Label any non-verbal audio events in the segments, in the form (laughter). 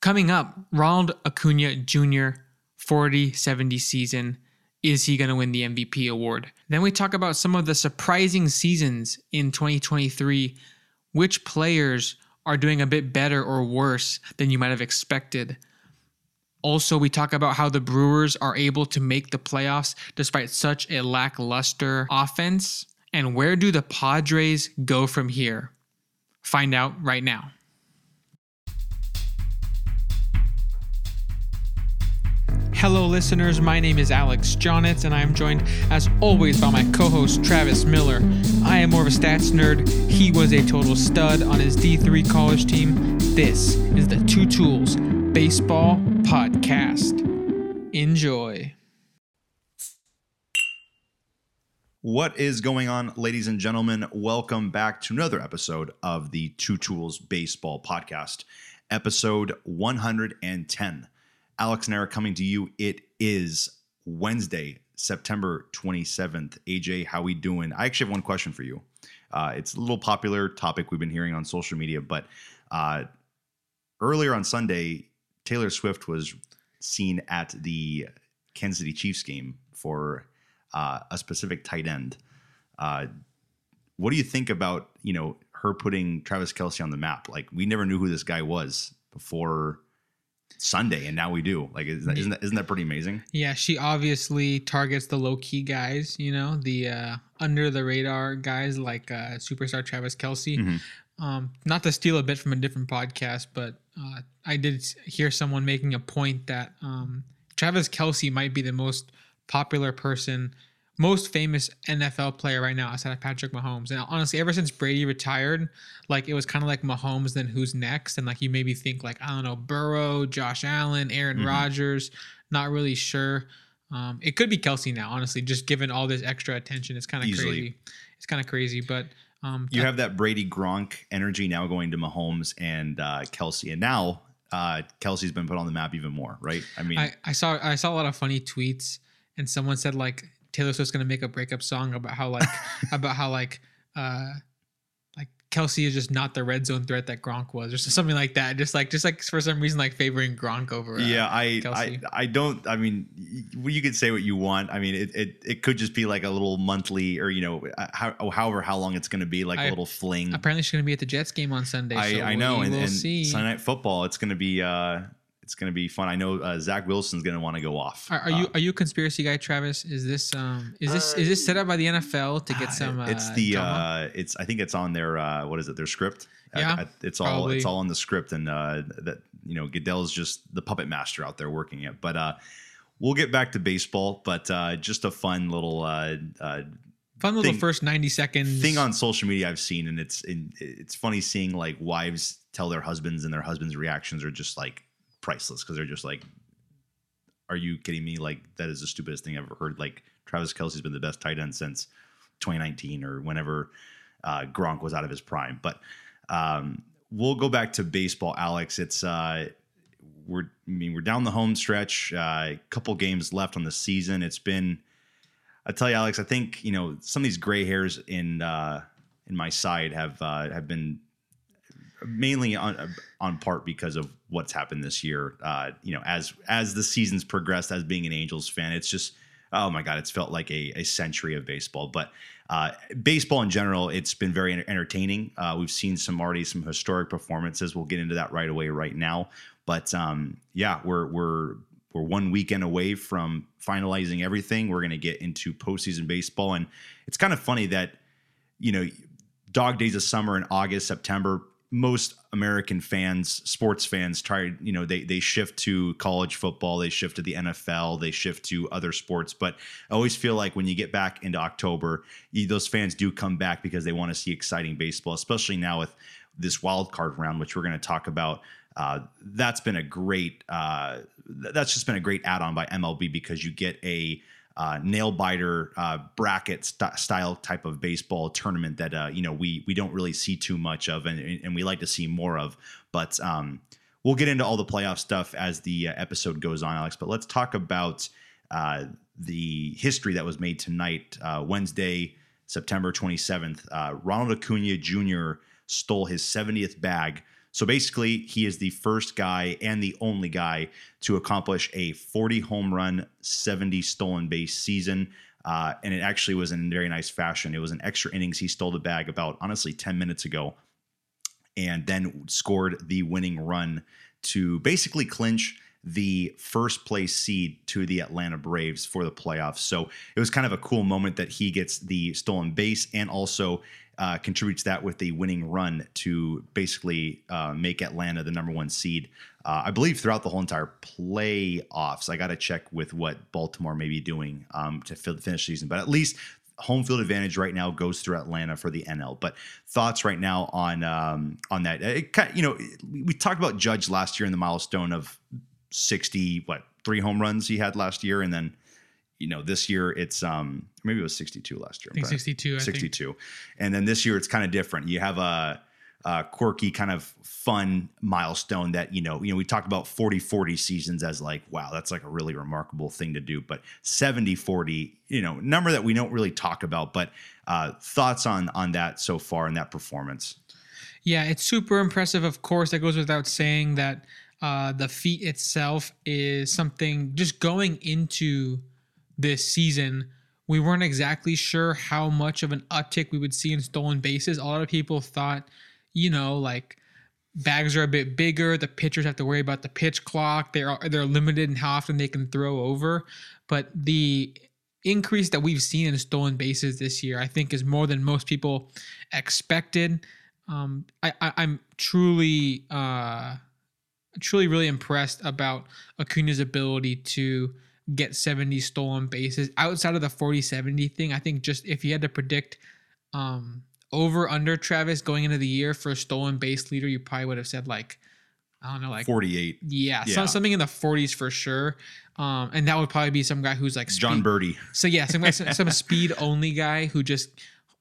Coming up, Ronald Acuna Jr. 40 70 season. Is he going to win the MVP award? Then we talk about some of the surprising seasons in 2023. Which players are doing a bit better or worse than you might have expected? Also, we talk about how the Brewers are able to make the playoffs despite such a lackluster offense. And where do the Padres go from here? Find out right now. Hello, listeners. My name is Alex Jonitz, and I am joined, as always, by my co host, Travis Miller. I am more of a stats nerd. He was a total stud on his D3 college team. This is the Two Tools Baseball Podcast. Enjoy. What is going on, ladies and gentlemen? Welcome back to another episode of the Two Tools Baseball Podcast, episode 110. Alex and Eric coming to you. It is Wednesday, September 27th. AJ, how we doing? I actually have one question for you. Uh, it's a little popular topic we've been hearing on social media, but uh, earlier on Sunday, Taylor Swift was seen at the Kansas City Chiefs game for uh, a specific tight end. Uh, what do you think about you know her putting Travis Kelce on the map? Like we never knew who this guy was before Sunday, and now we do. Like, that, isn't that isn't that pretty amazing? Yeah, she obviously targets the low key guys, you know, the uh, under the radar guys like uh, superstar Travis Kelce. Mm-hmm. Um, not to steal a bit from a different podcast, but uh, I did hear someone making a point that um, Travis Kelce might be the most popular person most famous NFL player right now outside of Patrick Mahomes. And honestly, ever since Brady retired, like it was kind of like Mahomes, then who's next? And like you maybe think like, I don't know, Burrow, Josh Allen, Aaron mm-hmm. Rodgers, not really sure. Um, it could be Kelce now, honestly, just given all this extra attention. It's kind of crazy. It's kind of crazy, but um, you have that Brady Gronk energy now going to Mahomes and uh, Kelce, and now uh, Kelce's been put on the map even more, right? I mean, I, I saw I saw a lot of funny tweets, and someone said like Taylor Swift's gonna make a breakup song about how like (laughs) about how like uh like Kelce is just not the red zone threat that Gronk was, or something like that. Just like just like for some reason like favoring Gronk over. Uh, yeah, I, I I don't. I mean, you could say what you want. I mean, it, it it could just be like a little monthly, or you know, uh, how, however how long it's going to be, like I, a little fling. Apparently, she's going to be at the Jets game on Sunday. I, so I know, and, and see. Sunday night football, it's going to be. uh it's going to be fun. I know uh, Zach Wilson's going to want to go off. Are, are uh, you are you a conspiracy guy, Travis? Is this um is this uh, is this set up by the NFL to get some? it's the uh, it's I think it's on their uh, what is it their script. Yeah, I, I, it's all probably. it's all on the script, and uh, that you know Goodell's just the puppet master out there working it. But uh, we'll get back to baseball. But uh, just a fun little. Uh, uh, Fun little thing, first ninety seconds thing on social media I've seen, and it's in, it's funny seeing like wives tell their husbands, and their husbands' reactions are just like priceless because they're just like, are you kidding me? Like that is the stupidest thing I've ever heard. Like Travis Kelce's been the best tight end since 2019 or whenever uh, Gronk was out of his prime. But um, we'll go back to baseball, Alex. It's uh, we're I mean we're down the home stretch. A uh, couple games left on the season. It's been I tell you, Alex. I think you know some of these gray hairs in uh, in my side have uh, have been mainly on on part because of what's happened this year. Uh, you know, as as the seasons progressed, as being an Angels fan, it's just oh my god, it's felt like a, a century of baseball. But uh, baseball in general, it's been very entertaining. Uh, we've seen some already some historic performances. We'll get into that right away right now. But um, yeah, we're we're we're one weekend away from finalizing everything. We're going to get into postseason baseball, and it's kind of funny that you know dog days of summer in August, September most American fans, sports fans, try you know they they shift to college football, they shift to the NFL, they shift to other sports. But I always feel like when you get back into October, those fans do come back because they want to see exciting baseball, especially now with this wild card round, which we're going to talk about. Uh, that's been a great. Uh, that's just been a great add-on by MLB because you get a uh, nail biter uh, bracket st- style type of baseball tournament that uh, you know we we don't really see too much of, and, and we like to see more of. But um, we'll get into all the playoff stuff as the uh, episode goes on, Alex. But let's talk about uh, the history that was made tonight, uh, Wednesday, September 27th. Ronald Acuna Jr. stole his 70th bag So basically, he is the first guy and the only guy to accomplish a 40 home run, 70 stolen base season. Uh, and it actually was in very nice fashion. It was an extra innings. He stole the bag about, honestly, 10 minutes ago and then scored the winning run to basically clinch the first place seed to the Atlanta Braves for the playoffs. So it was kind of a cool moment that he gets the stolen base and also uh, contributes that with the winning run to basically uh, make Atlanta the number one seed. Uh, I believe throughout the whole entire playoffs. I got to check with what Baltimore may be doing um, to finish the season, but at least home field advantage right now goes through Atlanta for the NL. But thoughts right now on um, on that? It, you know, we talked about Judge last year in the milestone of sixty what three home runs he had last year, and then you know this year it's um maybe it was sixty two last year. I think sixty two. Sixty two, and then this year it's kind of different. You have a uh, quirky kind of fun milestone that you know you know we talked about 40 40 seasons as like wow that's like a really remarkable thing to do but 70 40 you know number that we don't really talk about but uh, thoughts on on that so far in that performance yeah it's super impressive of course that goes without saying that uh, the feat itself is something just going into this season we weren't exactly sure how much of an uptick we would see in stolen bases a lot of people thought you know, like bags are a bit bigger. The pitchers have to worry about the pitch clock. They're they're limited in how often they can throw over. But the increase that we've seen in stolen bases this year, I think, is more than most people expected. Um, I, am truly uh, truly really impressed about Acuna's ability to get 70 stolen bases outside of the 40 70 thing. I think just if you had to predict um, over under Travis going into the year for a stolen base leader, you probably would have said like I don't know, like 48. Yeah, yeah. something in the 40s for sure. Um, and that would probably be some guy who's like speed. Jon Berti. So yeah, some some (laughs) speed only guy who just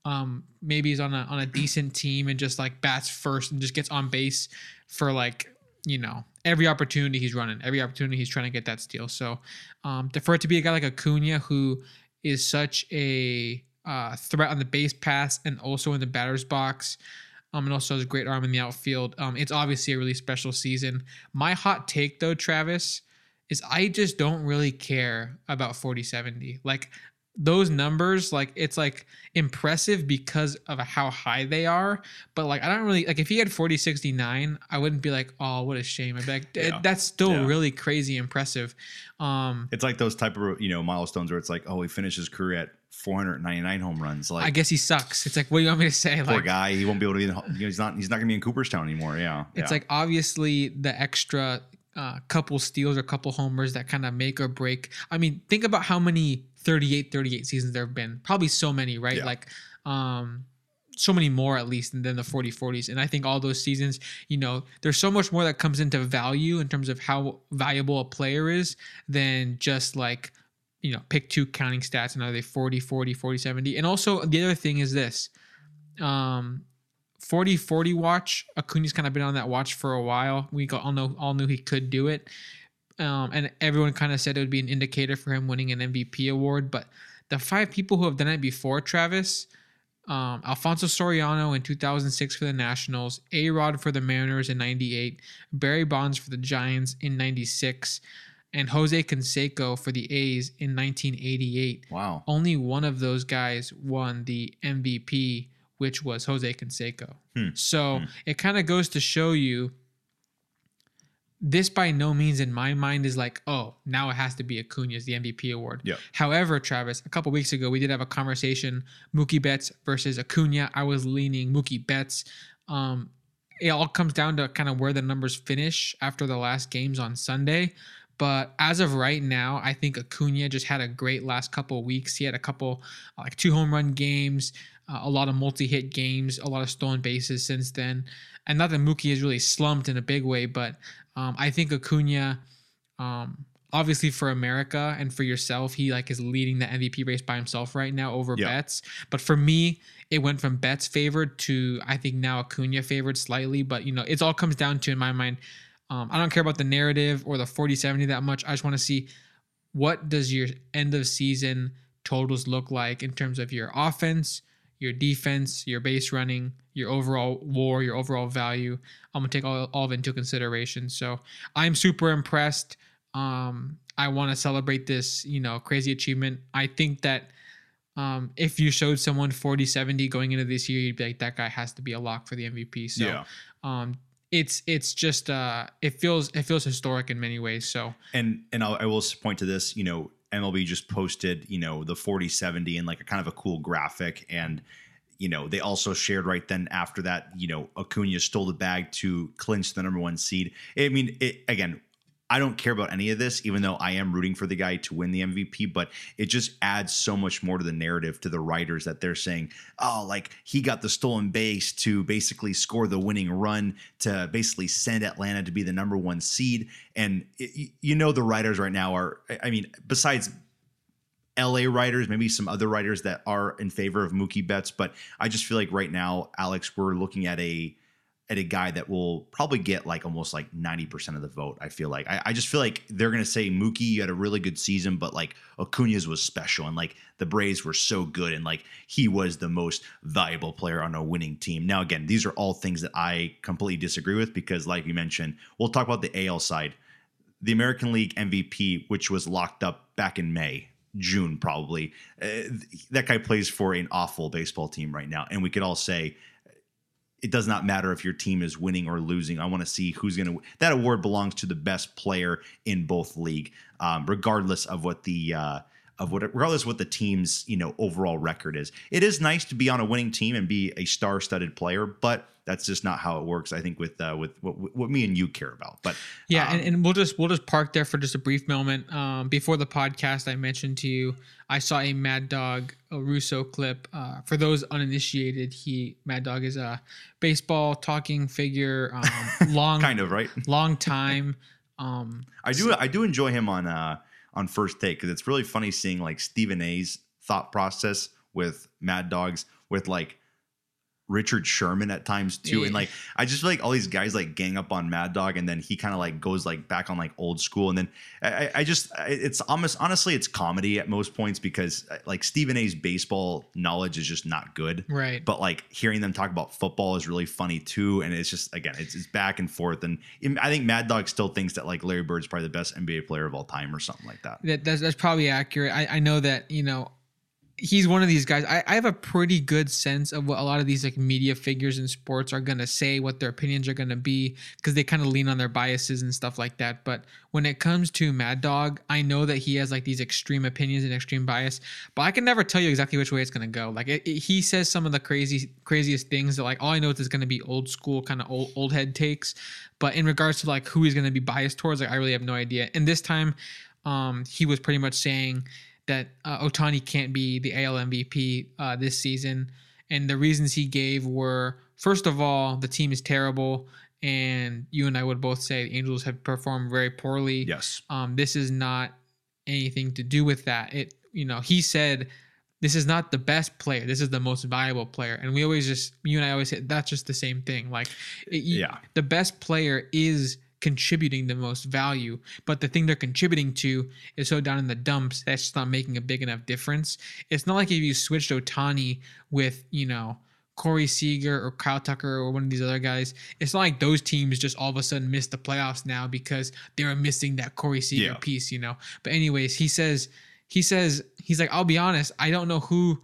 um maybe is on a on a decent team and just like bats first and just gets on base for like you know every opportunity he's running, every opportunity he's trying to get that steal. So um, for it to be a guy like Acuna who is such a uh, threat on the base pass and also in the batter's box. Um, and also has a great arm in the outfield. Um, it's obviously a really special season. My hot take though, Travis, is I just don't really care about 4070. Like those numbers, like it's like impressive because of how high they are. But like I don't really like if he had 4069, I wouldn't be like, oh, what a shame. I'd be like, yeah. that's still yeah. really crazy impressive. Um, it's like those type of you know milestones where it's like, oh, he finished his career at 499 home runs. Like I guess he sucks. It's like, what do you want me to say? Poor like, guy, he won't be able to be. In, you know, he's not. He's not going to be in Cooperstown anymore. Yeah. It's yeah. like obviously the extra uh, couple steals or couple homers that kind of make or break. I mean, think about how many 38 38 seasons there have been. Probably so many, right? Yeah. Like, um, so many more at least than the 40 40s and i think all those seasons you know there's so much more that comes into value in terms of how valuable a player is than just like you know, pick two counting stats and are they 40, 40, 40, 70? And also the other thing is this um, 40, 40 watch. Acuna's kind of been on that watch for a while. We all know, all knew he could do it. Um, and everyone kind of said it would be an indicator for him winning an MVP award. But the five people who have done it before Travis, um, Alfonso Soriano in 2006 for the Nationals, A Rod for the Mariners in 98, Barry Bonds for the Giants in 96, and Jose Canseco for the A's in 1988. Wow. Only one of those guys won the MVP, which was Jose Canseco. Hmm. So hmm. it kind of goes to show you this by no means in my mind is like, oh, now it has to be Acuna's the MVP award. Yeah. However, Travis, a couple weeks ago we did have a conversation, Mookie Betts versus Acuna. I was leaning Mookie Betts. Um, it all comes down to kind of where the numbers finish after the last games on Sunday. But as of right now, I think Acuna just had a great last couple weeks. He had a couple like two home run games, uh, a lot of multi-hit games, a lot of stolen bases since then. And not that Mookie has really slumped in a big way, but um, I think Acuna, um, obviously for America and for yourself, he like is leading the MVP race by himself right now over yep. Betts. But for me, it went from Betts favored to I think now Acuna favored slightly. But you know, it all comes down to in my mind um, I don't care about the narrative or the 40 70 that much. I just want to see what does your end of season totals look like in terms of your offense, your defense, your base running, your overall war, your overall value. I'm gonna take all, all of it into consideration. So I'm super impressed. Um, I want to celebrate this, you know, crazy achievement. I think that um, if you showed someone 40 70 going into this year, you'd be like, that guy has to be a lock for the MVP. So yeah. um, it's it's just uh, it feels it feels historic in many ways. So And and I'll, I will point to this. You know, MLB just posted you know the 40 70 and like a kind of a cool graphic and. You know, they also shared right then after that, you know, Acuna stole the bag to clinch the number one seed. I mean, it, again, I don't care about any of this, even though I am rooting for the guy to win the MVP, but it just adds so much more to the narrative to the writers that they're saying, oh, like he got the stolen base to basically score the winning run to basically send Atlanta to be the number one seed. And it, you know, the writers right now are, I mean, besides LA writers, maybe some other writers that are in favor of Mookie Betts, but I just feel like right now, Alex, we're looking at a at a guy that will probably get like almost like 90% of the vote. I feel like I, I just feel like they're gonna say Mookie, you had a really good season, but like Acuna's was special and like the Braves were so good and like he was the most valuable player on a winning team. Now, again, these are all things that I completely disagree with because, like you mentioned, we'll talk about the AL side. The American League MVP, which was locked up back in May, June probably. Uh, that guy plays for an awful baseball team right now, and we could all say it does not matter if your team is winning or losing. I want to see who's going to. That award belongs to the best player in both league, um, regardless of what the uh, of what regardless of what the team's you know overall record is. It is nice to be on a winning team and be a star-studded player, but that's just not how it works. I think with uh, with what, what me and you care about. But yeah, um, and, and we'll just we'll just park there for just a brief moment. Um, before the podcast, I mentioned to you I saw a Mad Dog a Russo clip. Uh, for those uninitiated, he Mad Dog is a baseball talking figure. Um, (laughs) long kind of right. long time. Um, I do I do enjoy him on uh on first take because it's really funny seeing like Stephen A's thought process with Mad Dogs with like Richard Sherman at times too. And like I just feel like all these guys like gang up on Mad Dog and then he kind of like goes like back on like old school. And then I, I- I just it's almost honestly it's comedy at most points because uh, like Stephen A's baseball knowledge is just not good. right. But like hearing them talk about football is really funny too, and it's just again, it's, it's back and forth. And I think Mad Dog still thinks that like Larry Bird's probably the best NBA player of all time or something like that. That, that's, that's probably accurate. I, I know that, you know, he's one of these guys. I, I have a pretty good sense of what a lot of these like media figures in sports are to say, what their opinions are to be, because they kind of lean on their biases and stuff like that. But when it comes to Mad Dog, I know that he has like these extreme opinions and extreme bias, but I can never tell you exactly which way it's to go. Like it, it- he says some of the crazy, craziest things that like all I know is it's to be old school kind of old, old head takes. But in regards to like who he's to be biased towards, like I really have no idea. And this time, um, he was pretty much saying that uh, Ohtani can't be the AL MVP uh, this season, and the reasons he gave were first of all the team is terrible, and you and I would both say the Angels have performed very poorly. Yes. Um, this is not anything to do with that. It you know he said this is not the best player. This is the most valuable player, and we always just you and I always say that's just the same thing. Like it, you- Yeah. the best player is contributing the most value, but the thing they're contributing to is so down in the dumps that's just not making a big enough difference. It's not like if you switched Ohtani with, you know, Corey Seager or Kyle Tucker or one of these other guys. It's not like those teams just all of a sudden missed the playoffs now because they were missing that Corey Seager Yeah. piece, you know. But anyways, he says he says he's like, I'll be honest, I don't know who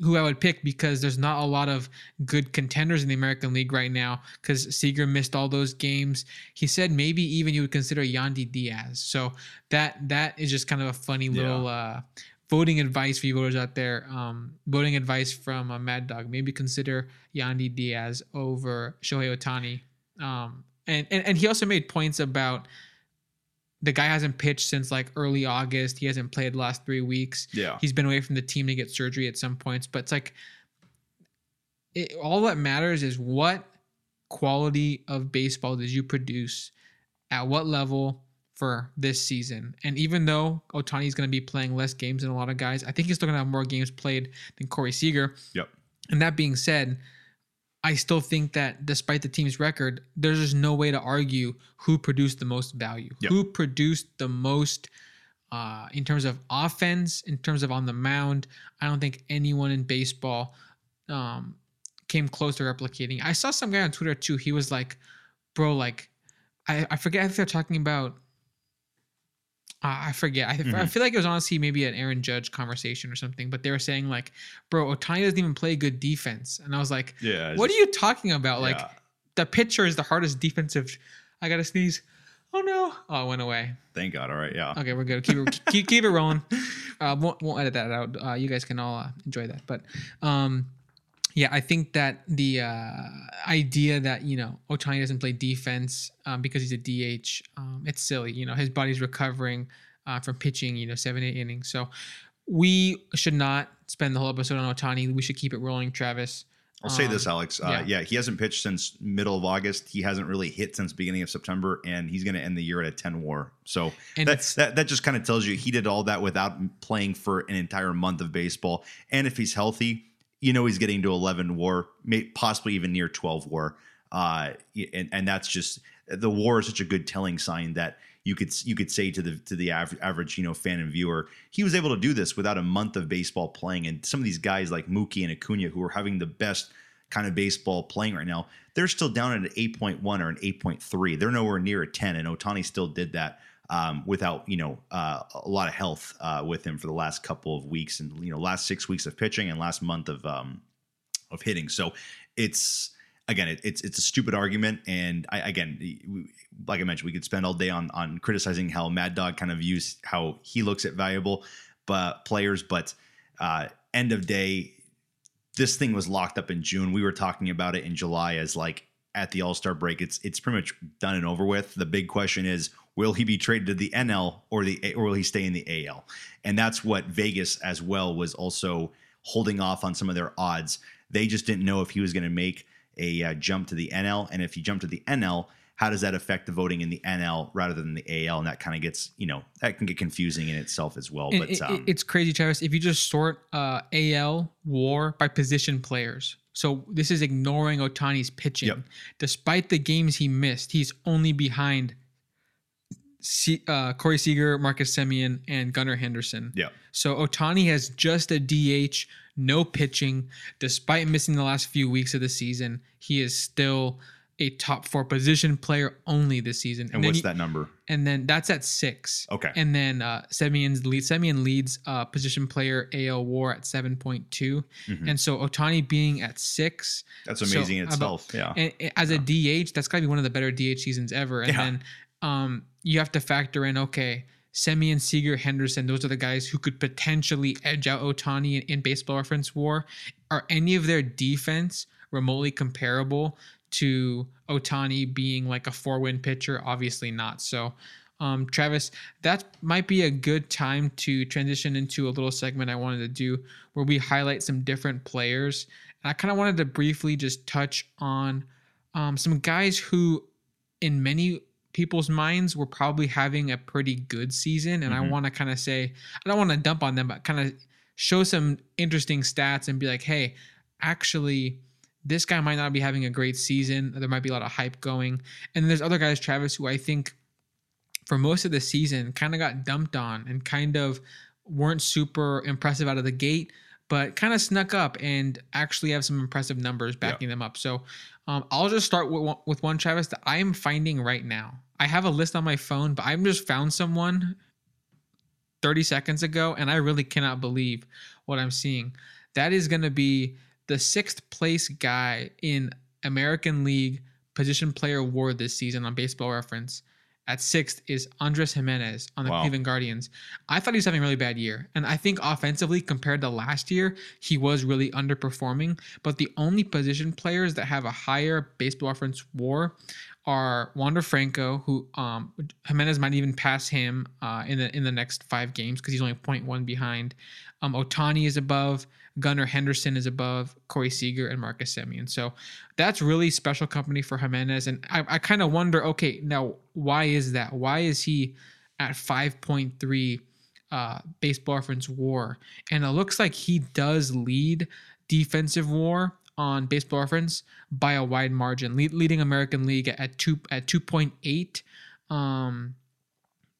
who I would pick because there's not a lot of good contenders in the American League right now because Seager missed all those games. He said maybe even you would consider Yandy Diaz. So that that is just kind of a funny Yeah. little uh, voting advice for you voters out there. Um, voting advice from a Mad Dog. Maybe consider Yandy Diaz over Shohei Ohtani. Um, and, and and he also made points about the guy hasn't pitched since like early August. He hasn't played the last three weeks Yeah. he's been away from the team to get surgery at some points but it's like it, all that matters is what quality of baseball did you produce at what level for this season and even though ohtani's going to be playing less games than a lot of guys i think he's still going to have more games played than corey seager Yep. and that being said i still think that despite the team's record there's just no way to argue who produced the most value Yep. who produced the most uh, in terms of offense, in terms of on the mound, I don't think anyone in baseball, um, came close to replicating. I saw some guy on Twitter too. He was like, "Bro, like, I, I forget if they're talking about." Uh, I forget. I, I Mhm. feel like it was honestly maybe an Aaron Judge conversation or something, but they were saying like, "Bro, Ohtani doesn't even play good defense," and I was like, Yeah. "What are you talking about? Like, yeah. the pitcher is the hardest defensive." I gotta sneeze. Oh no! Oh, it went away. Thank God. All right. Yeah. Okay, we're good. Keep it keep, keep it rolling. (laughs) Uh, won't, won't edit that out. Uh, you guys can all uh, enjoy that. But um, yeah, I think that the uh, idea that you know Ohtani doesn't play defense um, because he's a DH, um, it's silly. You know, his body's recovering uh, from pitching. You know, seven eight innings. So we should not spend the whole episode on Ohtani. We should keep it rolling, Travis. I'll say Um, this, Alex. Uh, yeah. yeah. he hasn't pitched since middle of August. He hasn't really hit since beginning of September, and he's going to end the year at a 10 WAR. So And that. That just kind of tells you he did all that without playing for an entire month of baseball. And if he's healthy, you know he's getting to 11 WAR, possibly even near 12 WAR. Uh, and and that's just the WAR is such a good telling sign that you could you could say to the to the average you know fan and viewer he was able to do this without a month of baseball playing. And some of these guys like Mookie and Acuna who are having the best kind of baseball playing right now they're still down at an 8.1 or an 8.3 they're nowhere near a 10 and Ohtani still did that um, without you know uh, a lot of health uh, with him for the last couple of weeks and you know last six weeks of pitching and last month of um, of hitting so it's again, it, it's it's a stupid argument, and I, again, like I mentioned, we could spend all day on on criticizing how Mad Dog kind of views how he looks at valuable, but players. But uh, end of day, this thing was locked up in June. We were talking about it in July as like at the All Star break. It's it's pretty much done and over with. The big question is. Will he be traded to the NL or the or will he stay in the AL? And that's what Vegas as well was also holding off on some of their odds. They just didn't know if he was going to make a uh, jump to the NL, and if he jumped to the NL, how does that affect the voting in the NL rather than the AL? And that kind of gets you know that can get confusing in itself as well. And But it- um, it's crazy, Travis. If you just sort uh, AL WAR by position players, so this is ignoring Ohtani's pitching. Yep. Despite the games he missed, he's only behind C- uh, Corey Seager, Marcus Semien, and Gunnar Henderson. yeah, So Ohtani has just a DH, no pitching. Despite missing the last few weeks of the season, he is still a top four position player only this season. and then what's you- that number? and then that's at six. Okay, And then uh, Semien's lead. Semien leads uh, position player AL WAR at seven point two, Mhm. and so Ohtani being at six, that's so amazing in about- itself. yeah, and, and as a DH, that's got to be one of the better DH seasons ever. And Yeah. then um, you have to factor in okay, Semien, Seager, Henderson. Those are the guys who could potentially edge out Ohtani in, in Baseball Reference WAR. Are any of their defense remotely comparable to Ohtani being like a four-win pitcher? Obviously not. So. Um, Travis, that might be a good time to transition into a little segment I wanted to do where we highlight some different players. And I kind of wanted to briefly just touch on um, some guys who, in many people's minds, were probably having a pretty good season. And I Mhm. want to kind of say, I don't want to dump on them, but kind of show some interesting stats and be like, hey, actually, this guy might not be having a great season. There might be a lot of hype going. And there's other guys, Travis, who I think for most of the season kind of got dumped on and kind of weren't super impressive out of the gate, but kind of snuck up and actually have some impressive numbers backing them up. So um, I'll just start with one, with one Travis that I am finding right now. I have a list on my phone, but I've just found someone 30 seconds ago, and I really cannot believe what I'm seeing. That is going to be the sixth place guy in American League position player award this season on Baseball Reference. At sixth is Andres Gimenez on the Wow. Cleveland Guardians. I thought he was having a really bad year. And I think offensively, compared to last year, he was really underperforming. But the only position players that have a higher baseball reference war are Wander Franco, who um, Gimenez might even pass him uh, in the in the next five games because he's only 0.1 behind. Um, Ohtani is above. Gunnar Henderson is above Corey Seager and Marcus Semien. So that's really special company for Gimenez. And I, I kind of wonder, okay, now why is that? Why is he at 5.3 uh, baseball reference war? And it looks like he does lead defensive war on baseball reference by a wide margin, lead, leading American League at two at 2.8. Um,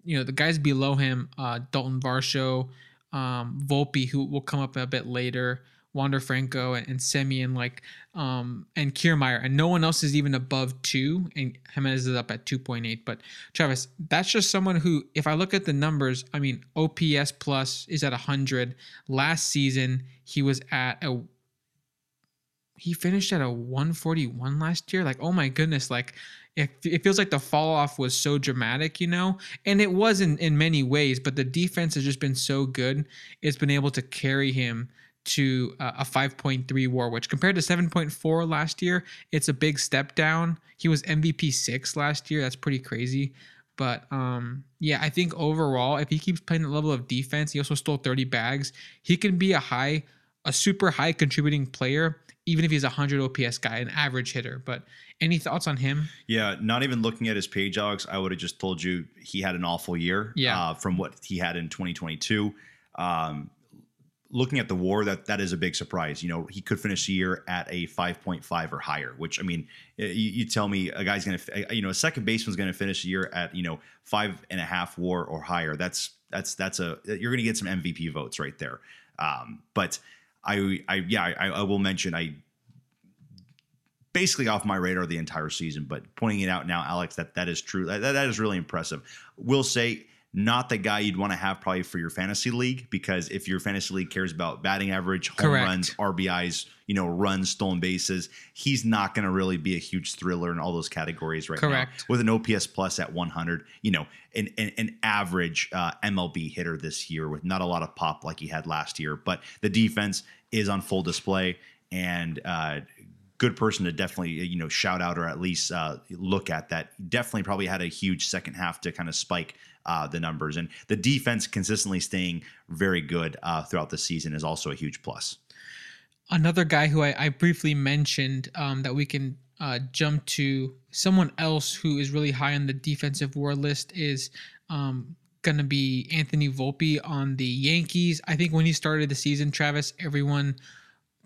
you know, the guys below him, uh, Dalton Varsho, um, Volpe, who will come up a bit later, Wander Franco and, and like um and Kiermaier, and no one else is even above two, and Gimenez is up at two point eight. But Travis, that's just someone who, if I look at the numbers, I mean, OPS plus is at hundred. Last season, he was at a he finished at a 141 last year. Like, oh my goodness, like it, it feels like the fall off was so dramatic, you know? And it was in, in many ways, but the defense has just been so good. It's been able to carry him to a 5.3 war, which compared to 7.4 last year, it's a big step down. He was MVP six last year. That's pretty crazy. But um, yeah, I think overall, if he keeps playing the level of defense, he also stole 30 bags. He can be a high, a super high contributing player, even if he's a 100 OPS guy, an average hitter. But any thoughts on him? Yeah, not even looking at his page, Alex, I would have just told you he had an awful year. Yeah. Uh, from what he had in 2022. Um, looking at the war, that that is a big surprise. You know, he could finish the year at a 5.5 or higher, which I mean, you, you tell me a guy's going to, you know, a second baseman's going to finish the year at, you know, five and a half war or higher. That's, that's, that's a, you're going to get some MVP votes right there. Um, but I, I, yeah, I, I will mention, I, basically off my radar the entire season. But pointing it out now, Alex, that that is true. That, that is really impressive. Will say not the guy you'd want to have probably for your fantasy league because if your fantasy league cares about batting average, home Correct. runs, RBIs, you know, runs, stolen bases, he's not going to really be a huge thriller in all those categories right Correct. now. With an OPS plus at 100, you know, an an, an average uh, MLB hitter this year with not a lot of pop like he had last year, but the defense is on full display and uh, good person to definitely you know shout out or at least uh, look at that definitely probably had a huge second half to kind of spike uh, the numbers and the defense consistently staying very good uh, throughout the season is also a huge plus Another guy who I, I briefly mentioned um, that we can uh, jump to someone else who is really high on the defensive war list is um, going to be Anthony Volpe on the Yankees. I think when he started the season, Travis, everyone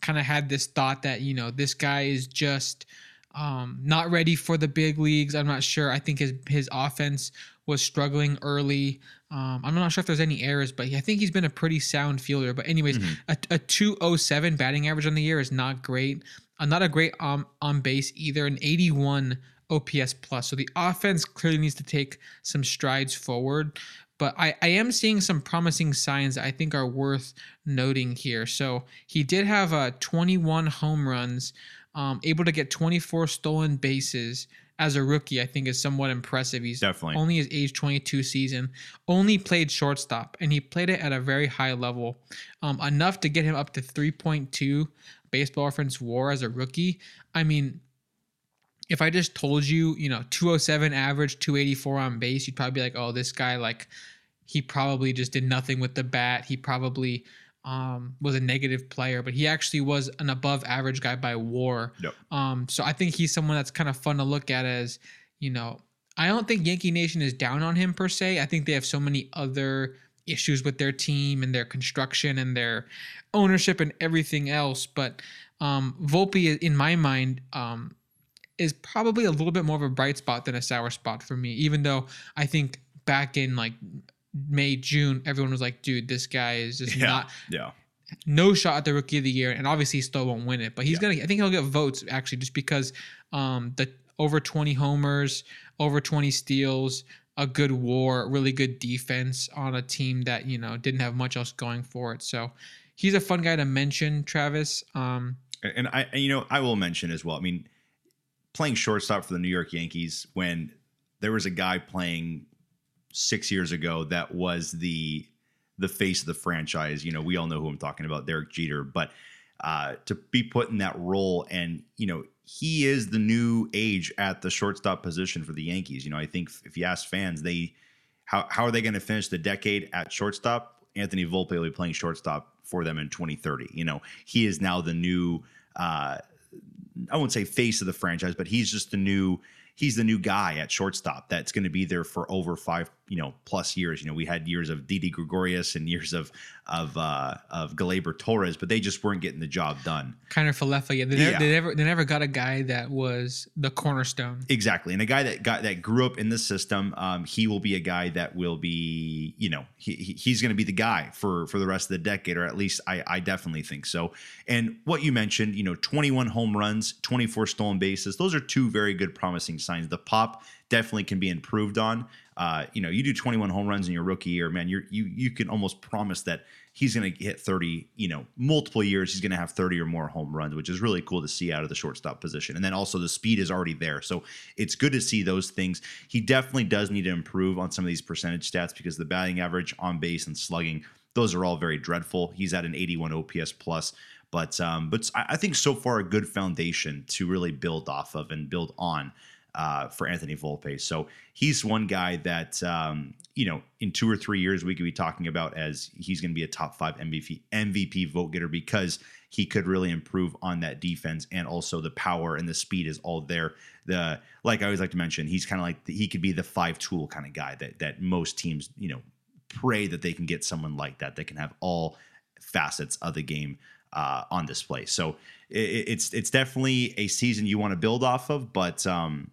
kind of had this thought that, you know, this guy is just um, not ready for the big leagues. I'm not sure. I think his his offense was struggling early. Um, I'm not sure if there's any errors, but I think he's been a pretty sound fielder. But anyways, a, a 207 batting average on the year is not great. Uh, not a great um, on base either. An 81 OPS plus. So the offense clearly needs to take some strides forward. But I, I am seeing some promising signs that I think are worth noting here. So he did have uh, 21 home runs, um, able to get 24 stolen bases as a rookie. I think is somewhat impressive. He's Definitely. only his age 22 season. Only played shortstop, and he played it at a very high level, um, enough to get him up to 3.2 baseball reference WAR as a rookie. I mean, if I just told you, you know, 207 average, 284 on base, you'd probably be like, oh, this guy, like, he probably just did nothing with the bat. He probably um, was a negative player, but he actually was an above average guy by war. Yep. Um, so I think he's someone that's kind of fun to look at as, you know, I don't think Yankee Nation is down on him per se. I think they have so many other issues with their team and their construction and their ownership and everything else. But um, Volpe, in my mind, um, is probably a little bit more of a bright spot than a sour spot for me. Even though I think back in like May, June, everyone was like, "Dude, this guy is just yeah not yeah no shot at the rookie of the year." And obviously, he still won't win it, but he's Yeah. gonna. I think he'll get votes actually, just because um, the over twenty homers, over twenty steals, a good WAR, really good defense on a team that you know didn't have much else going for it. So he's a fun guy to mention, Travis. Um, and I and, you know I will mention as well I mean playing shortstop for the New York Yankees when there was a guy playing six years ago that was the the face of the franchise. You know, we all know who I'm talking about, Derek Jeter. But uh, to be put in that role, and you know, he is the new age at the shortstop position for the Yankees. You know, I think if you ask fans, they how how are they going to finish the decade at shortstop? Anthony Volpe will be playing shortstop for them in 2030. You know, he is now the new. Uh, I won't say face of the franchise, but he's just the new. he's the new guy at shortstop that's going to be there for over five, you know, plus years. You know, we had years of Didi Gregorius and years of of uh, of Gleyber Torres, but they just weren't getting the job done. Kiner Falefa, yeah, they never, they never they never got a guy that was the cornerstone. Exactly, and a guy that got that grew up in the system, um, he will be a guy that will be, you know, he, he- he's going to be the guy for for the rest of the decade, or at least I, I definitely think so. And what you mentioned, you know, 21 home runs, 24 stolen bases, those are two very good promising signs. The pop definitely can be improved on. Uh, you know, you do 21 home runs in your rookie year, man, you're you you can almost promise that he's going to hit 30, you know, multiple years he's going to have 30 or more home runs, which is really cool to see out of the shortstop position. And then also the speed is already there. So it's good to see those things. He definitely does need to improve on some of these percentage stats because the batting average, on base and slugging, those are all very dreadful. He's at an 81 OPS plus. But um, but I think so far a good foundation to really build off of and build on uh, for Anthony Volpe. So he's one guy that um, you know in two or three years we could be talking about as he's going to be a top five MVP MVP vote getter because he could really improve on that defense and also the power and the speed is all there. The like I always like to mention, he's kind of like the, he could be the five tool kind of guy that that most teams you know pray that they can get someone like that that can have all facets of the game uh, on display. So it, it's it's definitely a season you want to build off of, but um,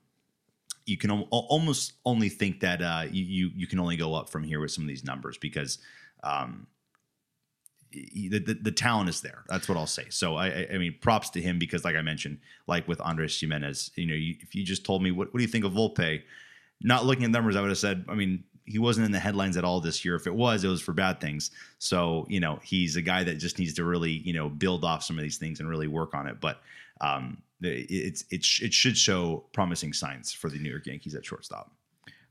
you can al- almost only think that uh, you, you can only go up from here with some of these numbers because um, the, the the talent is there. That's what I'll say. So I I- mean props to him because like I mentioned, like with Andres Gimenez, you know, you, if you just told me what what do you think of Volpe, not looking at numbers, I would have said, I mean. He wasn't in the headlines at all this year. If it was, it was for bad things. So, you know, he's a guy that just needs to really, you know, build off some of these things and really work on it. But um, it's it, sh- it should show promising signs for the New York Yankees at shortstop.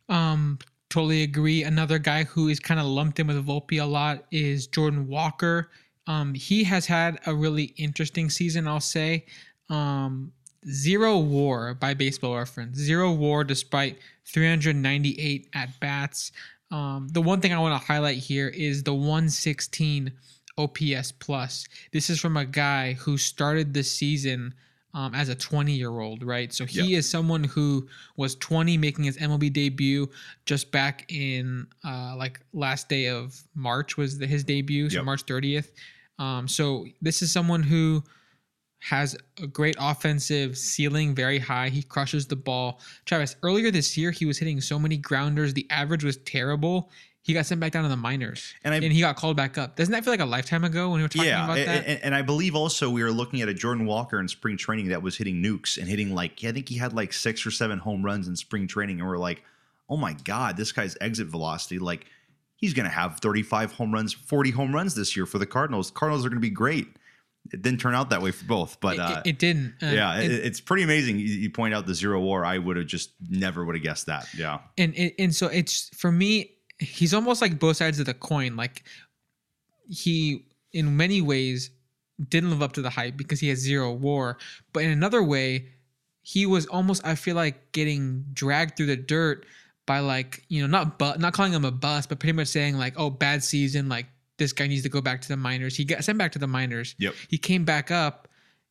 Um, totally agree. Another guy who is kind of lumped in with Volpe a lot is Jordan Walker. Um, he has had a really interesting season, I'll say. Um, zero war by baseball reference. Zero war despite 398 at bats. Um, the one thing I want to highlight here is the 116 OPS plus. This is from a guy who started the season um, as a 20 year old, right? So he is someone who was 20 making his MLB debut just back in uh, like last day of March was the, his debut, so Yep. March 30th. Um, so this is someone who has a great offensive ceiling, very high. He crushes the ball. Travis, earlier this year, he was hitting so many grounders. The average was terrible. He got sent back down to the minors, And I- and he got called back up. Doesn't that feel like a lifetime ago when we were talking yeah, about a- that? and, and I believe also we were looking at a Jordan Walker in spring training that was hitting nukes and hitting like I think he had like six or seven home runs in spring training, and we're like, oh my god, this guy's exit velocity like. He's going to have 35 home runs, 40 home runs this year for the Cardinals. Cardinals are going to be great. It didn't turn out that way for both, but It- uh, it, didn't. Uh, yeah, it- it, it's pretty amazing. You, you point out the zero war. I would have just never would have guessed that. Yeah, and and, and so it's for me he's almost like both sides of the coin like he in many ways didn't live up to the hype because he has zero war but in another way he was almost i feel like getting dragged through the dirt by like you know not but not calling him a bust but pretty much saying like oh bad season like this guy needs to go back to the minors he got sent back to the minors Yep. he came back up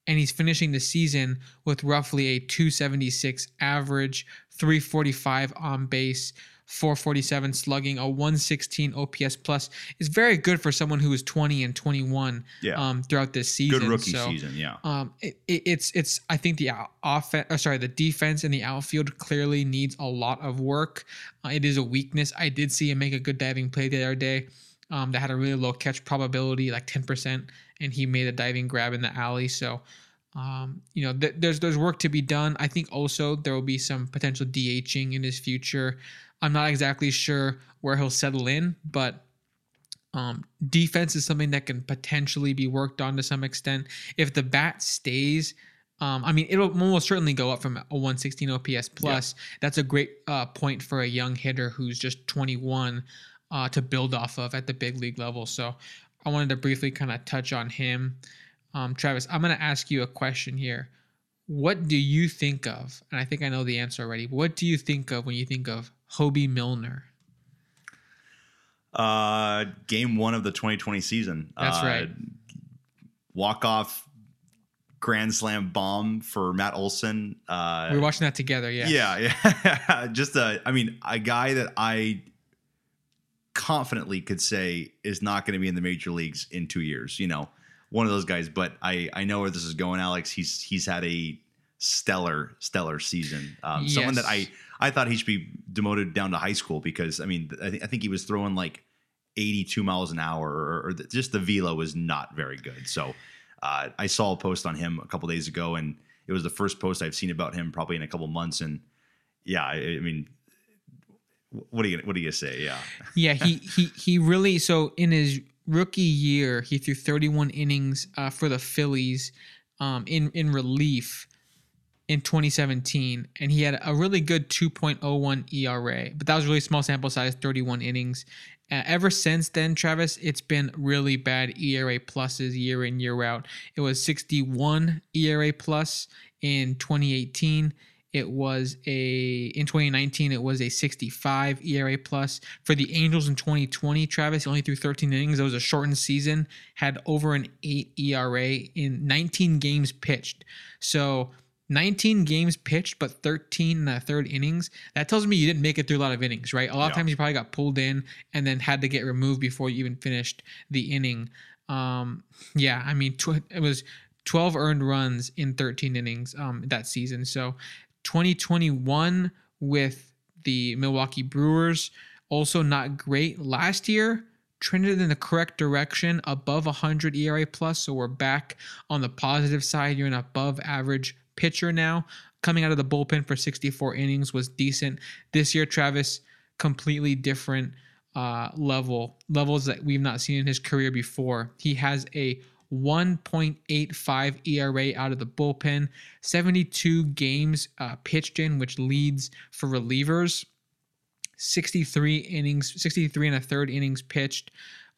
and he's finishing the season with roughly a 276 average, 345 on base, 447 slugging, a 116 OPS plus is very good for someone who is 20 and 21 Yeah. um, throughout this season. good rookie So, season. Yeah, Um, it, it, it's it's I think the offense, uh, sorry, the defense in the outfield clearly needs a lot of work. Uh, it is a weakness. I did see him make a good diving play the other day. Um, that had a really low catch probability, like ten percent, and he made a diving grab in the alley. So, um, you know, th- there's there's work to be done. I think also there will be some potential DHing in his future. I'm not exactly sure where he'll settle in, but um, defense is something that can potentially be worked on to some extent. If the bat stays, um, I mean, it'll almost certainly go up from a 116 OPS plus. That's a great uh, point for a young hitter who's just 21 uh, to build off of at the big league level. So I wanted to briefly kind of touch on him. Um, Travis, I'm going to ask you a question here. What do you think of? And I think I know the answer already. What do you think of when you think of Hoby Milner? uh, game one of the 2020 season. That's Uh, right. Walk off grand slam bomb for Matt Olson. Uh, we were watching that together. Yeah. Yeah, (laughs) yeah. Just a, I mean, a guy that I confidently could say is not going to be in the major leagues in two years. You know, one of those guys. But I, I know where this is going, Alex. He's he's had a stellar, stellar season. Um, Someone that I, I thought he should be demoted down to high school because I mean, I, th- I think he was throwing like 82 miles an hour, or, or the, just the velo was not very good. So uh, I saw a post on him a couple days ago, and it was the first post I've seen about him probably in a couple months. And yeah, I, I mean, what are you what do you say? Yeah, (laughs) yeah. He he he really so in his rookie year he threw 31 innings uh, for the Phillies um, in in relief in 2017 and he had a really good 2.01 ERA but that was really small sample size 31 innings uh, ever since then Travis it's been really bad ERA pluses year in year out it was 61 ERA plus in 2018 it was a in 2019 it was a 65 ERA plus for the Angels in 2020. Travis only threw 13 innings. It was a shortened season. Had over an 8 ERA in 19 games pitched. So 19 games pitched, but 13 in the third innings. That tells me you didn't make it through a lot of innings, right? A lot yeah. of times you probably got pulled in and then had to get removed before you even finished the inning. Um, yeah, I mean, tw- it was 12 earned runs in 13 innings um, that season. So 2021 with the Milwaukee Brewers, also not great. Last year, trended in the correct direction, above 100 ERA plus. So we're back on the positive side. You're an above average pitcher now. Coming out of the bullpen for 64 innings was decent. This year, Travis, completely different uh, level, levels that we've not seen in his career before. He has a 1.85 ERA out of the bullpen, 72 games uh, pitched in, which leads for relievers. 63 innings, 63 and a third innings pitched.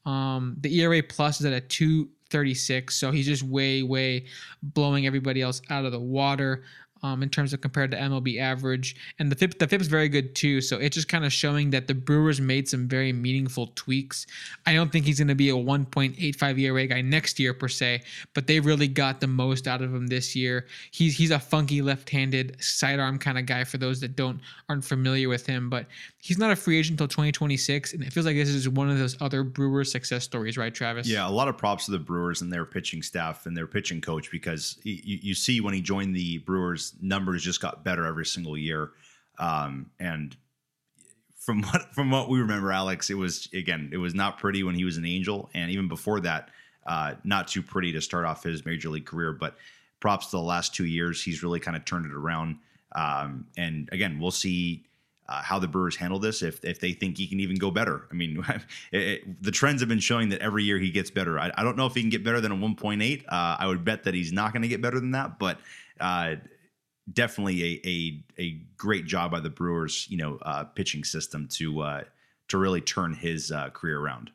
Um, the ERA plus is at a 236, so he's just way, way blowing everybody else out of the water um, in terms of compared to MLB average. And the FIP, the very good too. So it's just kind of showing that the Brewers made some very meaningful tweaks. I don't think he's going to be a 1.85 ERA guy next year per se, but they really got the most out of him this year. He's he's a funky left-handed sidearm kind of guy for those that don't aren't familiar with him, but he's not a free agent until 2026, and it feels like this is one of those other Brewers success stories, right, Travis? Yeah, a lot of props to the Brewers and their pitching staff and their pitching coach because you, you see when he joined the Brewers, numbers just got better every single year, um, and from (laughs) what from what we remember, Alex, it was again, it was not pretty when he was an Angel, and even before that, uh, not too pretty to start off his major league career. But props to the last two years, he's really kind of turned it around. Um, and again, we'll see uh, how the Brewers handle this if if they think he can even go better. I mean, (laughs) it, it, the trends have been showing that every year he gets better. I, I don't know if he can get better than a 1.8. Uh, I would bet that he's not going to get better than that, but uh, definitely a, a a great job by the Brewers, you know, uh, pitching system to uh, to really turn his uh, career around.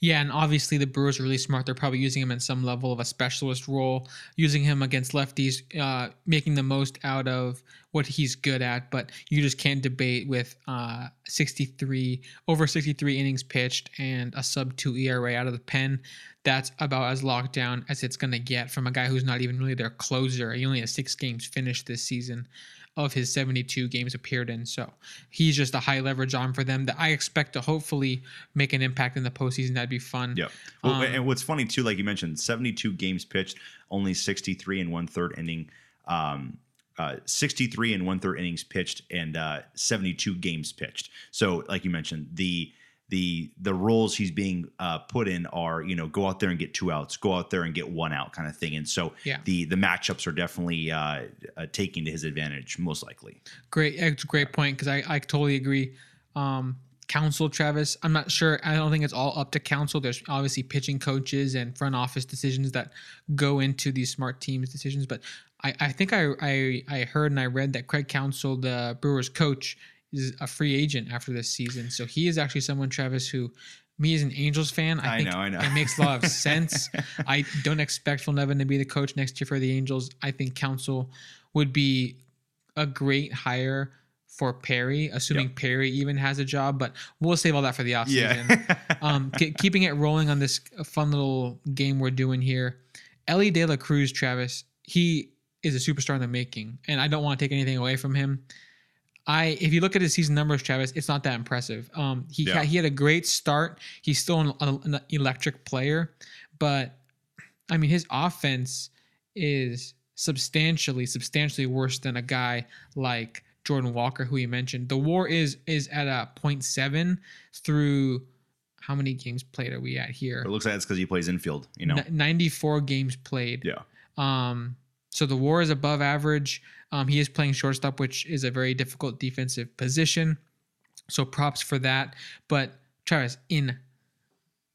Yeah, and obviously the Brewers are really smart. They're probably using him in some level of a specialist role, using him against lefties, uh, making the most out of what he's good at. But you just can't debate with uh, 63 over 63 innings pitched and a sub two ERA out of the pen. That's about as locked down as it's going to get from a guy who's not even really their closer. He only has six games finished this season of his 72 games appeared in. So he's just a high leverage arm for them that I expect to hopefully make an impact in the postseason. That'd be fun. Yeah. Well, um, and what's funny too, like you mentioned, 72 games pitched, only 63 and one third inning. Um, uh, 63 and one third innings pitched and uh, 72 games pitched. So, like you mentioned, the the the roles he's being uh, put in are you know go out there and get two outs, go out there and get one out kind of thing. And so yeah. the the matchups are definitely uh, uh, taking to his advantage most likely. Great, it's a great point because I I totally agree. Um, Counsell Travis, I'm not sure. I don't think it's all up to Counsell. There's obviously pitching coaches and front office decisions that go into these smart teams decisions, but I, I think I, I I heard and I read that Craig Counsell, the Brewers coach, is a free agent after this season. So he is actually someone, Travis, who me as an Angels fan, I, I think know, I know. it makes a lot of (laughs) sense. I don't expect Phil Nevin to be the coach next year for the Angels. I think Counsell would be a great hire for Perry, assuming yep. Perry even has a job, but we'll save all that for the offseason. Yeah. (laughs) um, keeping it rolling on this fun little game we're doing here. Elly De La Cruz, Travis, he is a superstar in the making, and I don't want to take anything away from him. I, if you look at his season numbers, Travis, it's not that impressive. Um, he Yeah. had, he had a great start. He's still an, an electric player, but I mean, his offense is substantially, substantially worse than a guy like Jordan Walker, who you mentioned. The WAR is is at a 0.7 through how many games played are we at here? It looks like it's because he plays infield. You know. N- 94 games played. Yeah. Um, so the war is above average. Um, he is playing shortstop, which is a very difficult defensive position. So props for that. But Travis, in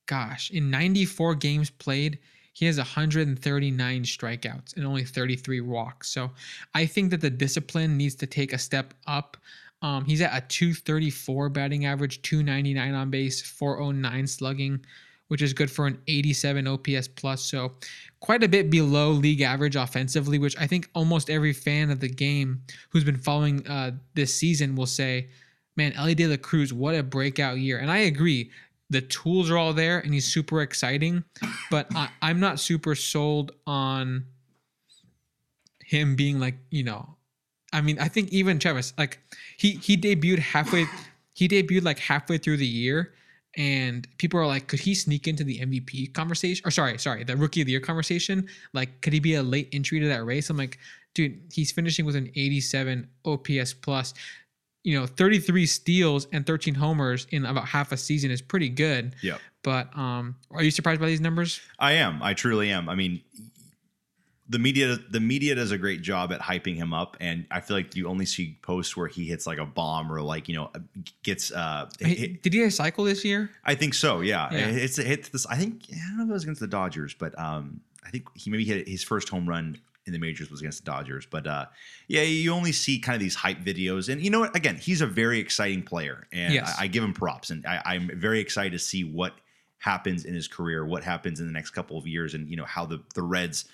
gosh, in 94 games played, he has 139 strikeouts and only 33 walks. So I think that the discipline needs to take a step up. Um, he's at a 234 batting average, 299 on base, 409 slugging, which is good for an 87 OPS plus. So quite a bit below league average offensively, which I think almost every fan of the game who's been following uh, this season will say, man, Elly De La Cruz, what a breakout year. And I agree. The tools are all there and he's super exciting, but I, I'm not super sold on him being like, you know, I mean, I think even Travis, like he he debuted halfway he debuted like halfway through the year and people are like, could he sneak into the MVP conversation? Or sorry, sorry, the rookie of the year conversation? Like, could he be a late entry to that race? I'm like, dude, he's finishing with an 87 OPS plus. You know, 33 steals and 13 homers in about half a season is pretty good. Yep. But um, are you surprised by these numbers? I am. I truly am. I mean, the media the media does a great job at hyping him up, and I feel like you only see posts where he hits like a bomb or like you know gets. uh Hey, hit- Did he cycle this year? I think so. Yeah, Yeah. it's it hits this. I think I don't know if it was against the Dodgers, but um, I think he maybe hit his first home run in the majors was against the Dodgers. But uh, yeah, you only see kind of these hype videos, and you know what? Again, he's a very exciting player, and Yes. I, I give him props, and I, I'm very excited to see what happens in his career, what happens in the next couple of years, and you know how the the Reds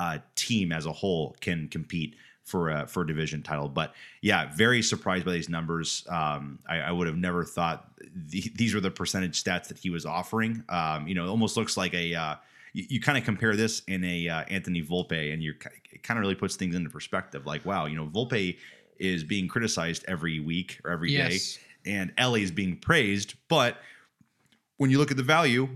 uh, team as a whole can compete for a for a division title. But yeah, very surprised by these numbers. Um, I, I would have never thought the, these were the percentage stats that he was offering. Um, you know, it almost looks like a uh, you, you kind of compare this in a uh, Anthony Volpe, and you're it kind of really puts things into perspective. Like, wow, you know, Volpe is being criticized every week or every day, Yes. and Elly is being praised, but when you look at the value,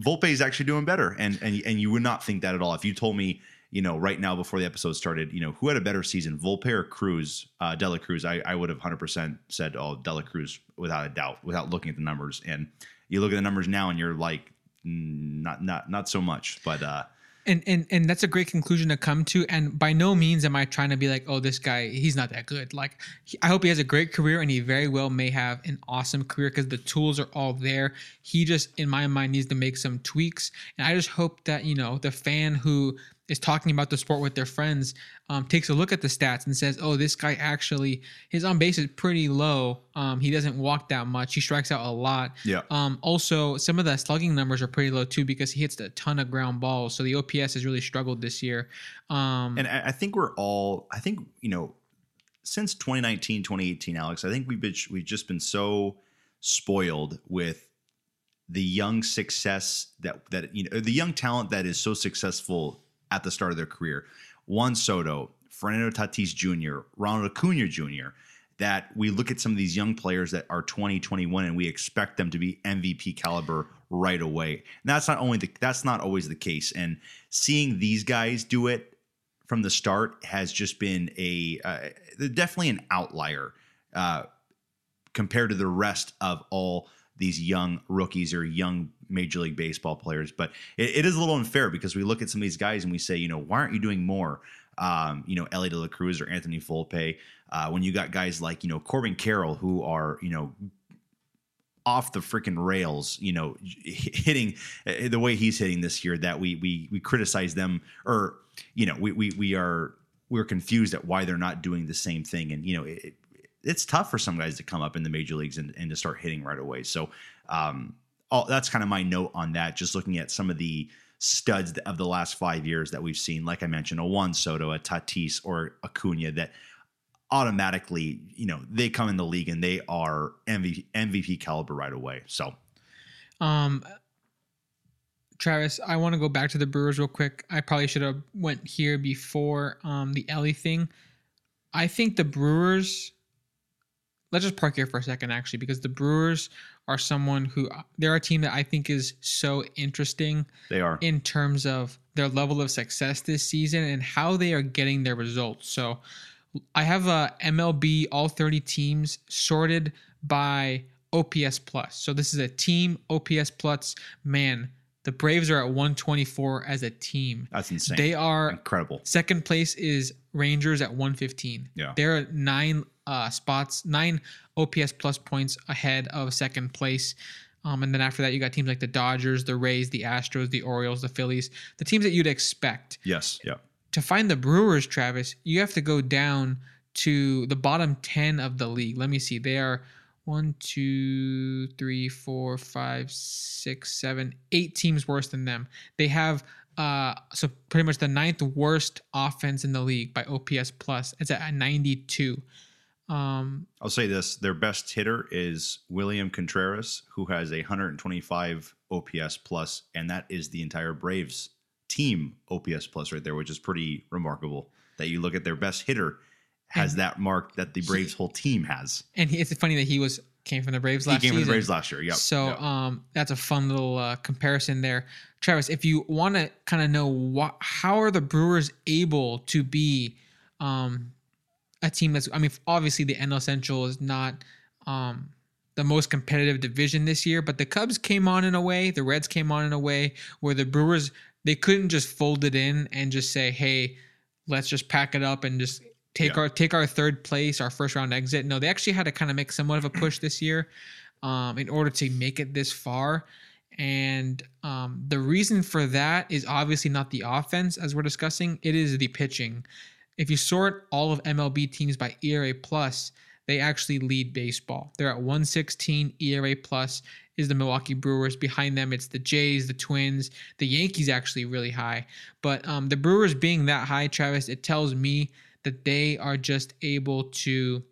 Volpe is actually doing better, and and and you would not think that at all if you told me, you know, right now before the episode started, you know, who had a better season, Volpe or Cruz, uh, De La Cruz. I, I would have hundred percent said, oh, De La Cruz without a doubt, without looking at the numbers. And you look at the numbers now, and you're like, mm, not not not so much, but uh, and and and that's a great conclusion to come to. And by no means am i trying to be like oh this guy he's not that good. Like he, i hope he has a great career and he very well may have an awesome career because the tools are all there. He just in my mind needs to make some tweaks. And i just hope that you know the fan who is talking about the sport with their friends um, takes a look at the stats and says oh this guy actually his on base is pretty low um, he doesn't walk that much he strikes out a lot yeah, um, also, some of the slugging numbers are pretty low too because he hits a ton of ground balls. So the OPS has really struggled this year. Um, and I, I think we're all, I think you know, since 2019, 2018, Alex, I think we've been we've just been so spoiled with the young success that that you know the young talent that is so successful at the start of their career. Juan Soto, Fernando Tatis Jr., Ronald Acuna Jr. That we look at some of these young players that are 20, 21, and we expect them to be MVP caliber right away. And that's not only the that's not always the case. And seeing these guys do it from the start has just been a uh, definitely an outlier uh, compared to the rest of all these young rookies or young Major League Baseball players. But it, it is a little unfair because we look at some of these guys and we say, you know, why aren't you doing more? Um, you know, Elly De La Cruz or Anthony Volpe, uh, when you got guys like, you know, Corbin Carroll who are, you know, off the freaking rails, you know, hitting uh, the way he's hitting this year that we we we criticize them or you know we we we are we're confused at why they're not doing the same thing and you know it, it's tough for some guys to come up in the major leagues and, and to start hitting right away. So um all, that's kind of my note on that. Just looking at some of the studs of the last five years that we've seen, like I mentioned, a Juan Soto, a Tatis, or Acuna that automatically, you know, they come in the league and they are MVP, MVP caliber right away. So um, Travis, I want to go back to the Brewers real quick. I probably should have went here before um, the Elly thing. I think the Brewers. Let's just park here for a second, actually, because the Brewers are someone who uh, they're a team that I think is so interesting They are. in terms of their level of success this season and how they are getting their results. So I have uh, a MLB all 30 teams sorted by OPS plus. So this is a team OPS plus. Man, the Braves are at 124 as a team. That's insane. They are incredible. second place is Rangers at 115. Yeah. They're nine uh, spots, nine OPS plus points ahead of second place. Um, and then after that, you got teams like the Dodgers, the Rays, the Astros, the Orioles, the Phillies, the teams that you'd expect. Yes. Yeah. To find the Brewers, Travis, you have to go down to the bottom 10 of the league. Let me see. They are one, two, three, four, five, six, seven, eight teams worse than them. They have uh so pretty much the ninth worst offense in the league by OPS plus. It's at 92. Um I'll say this: their best hitter is William Contreras, who has a 125 OPS plus, and that is the entire Braves team OPS plus right there, which is pretty remarkable. That you look at their best hitter has And that mark that the Braves whole team has. and he, it's funny that he was came from the Braves last. He came season. with the Braves last year. Yep. So Yep. um, that's a fun little uh, comparison there, Travis. If you want to kind of know what, how are the Brewers able to be um, a team that's, I mean, obviously the NL Central is not um, the most competitive division this year, but the Cubs came on in a way, the Reds came on in a way where the Brewers they couldn't just fold it in and just say, hey, let's just pack it up and just take Yeah. our take our third place, our first round exit. No, they actually had to kind of make somewhat of a push this year um, in order to make it this far. And um, the reason for that is obviously not the offense, as we're discussing. It is the pitching. If you sort all of MLB teams by ERA plus, they actually lead baseball. They're at 116 ERA plus is the Milwaukee Brewers. Behind them, it's the Jays, the Twins, the Yankees actually really high. But um, the Brewers being that high, Travis, it tells me that they are just able to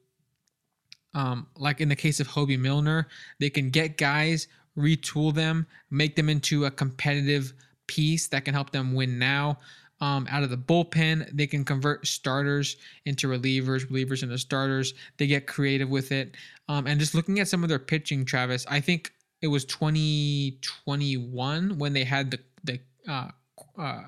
um, like in the case of Hoby Milner, they can get guys, retool them, make them into a competitive piece that can help them win now. Um, out of the bullpen, they can convert starters into relievers, relievers into starters. They get creative with it. Um, and just looking at some of their pitching, Travis, I think it was 2021 when they had the the uh, uh, I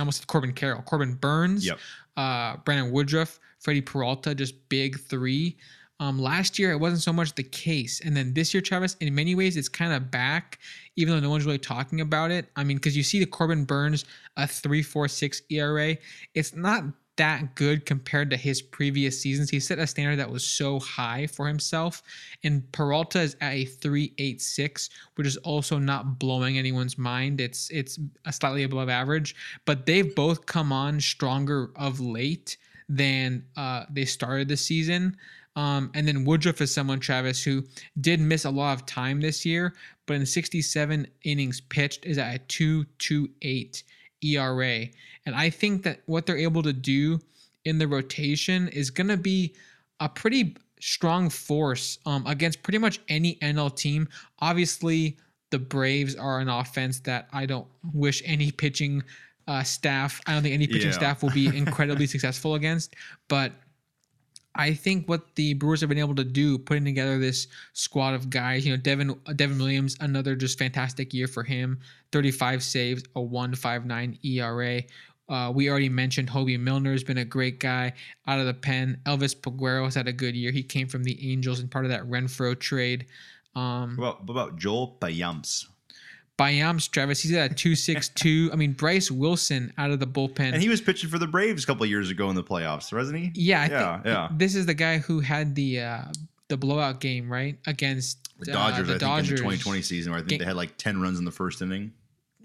almost said Corbin Carroll, Corbin Burnes, Yep. Uh, Brandon Woodruff, Freddie Peralta, just big three. Um, last year it wasn't so much the case, and then this year, Travis, in many ways, it's kind of back, even though no one's really talking about it. I mean, because you see the Corbin Burnes a three four six ERA, it's not that good compared to his previous seasons. He set a standard that was so high for himself, and Peralta is at a three eight six, which is also not blowing anyone's mind. It's it's slightly above average, but they've both come on stronger of late than uh, they started the season. Um, and then Woodruff is someone, Travis, who did miss a lot of time this year, but in 67 innings pitched is at a 2.28 ERA. And I think that what they're able to do in the rotation is going to be a pretty strong force um, against pretty much any NL team. Obviously, the Braves are an offense that I don't wish any pitching uh, staff, I don't think any pitching Yeah. staff will be incredibly successful against. But I think what the Brewers have been able to do, putting together this squad of guys, you know, Devin Devin Williams, another just fantastic year for him. 35 saves, a 1.59 ERA. Uh, we already mentioned Hoby Milner has been a great guy out of the pen. Elvis Peguero has had a good year. He came from the Angels and part of that Renfroe trade. Um, What about, what about Joel Payamps? Payamps Travis, he's at 262. I mean, Bryce Wilson out of the bullpen. And he was pitching for the Braves a couple of years ago in the playoffs, wasn't he? Yeah, I Yeah, think yeah. this is the guy who had the uh, the blowout game, right? Against The uh, Dodgers, the I think, in the 2020 season, where I think they had like 10 runs in the first inning.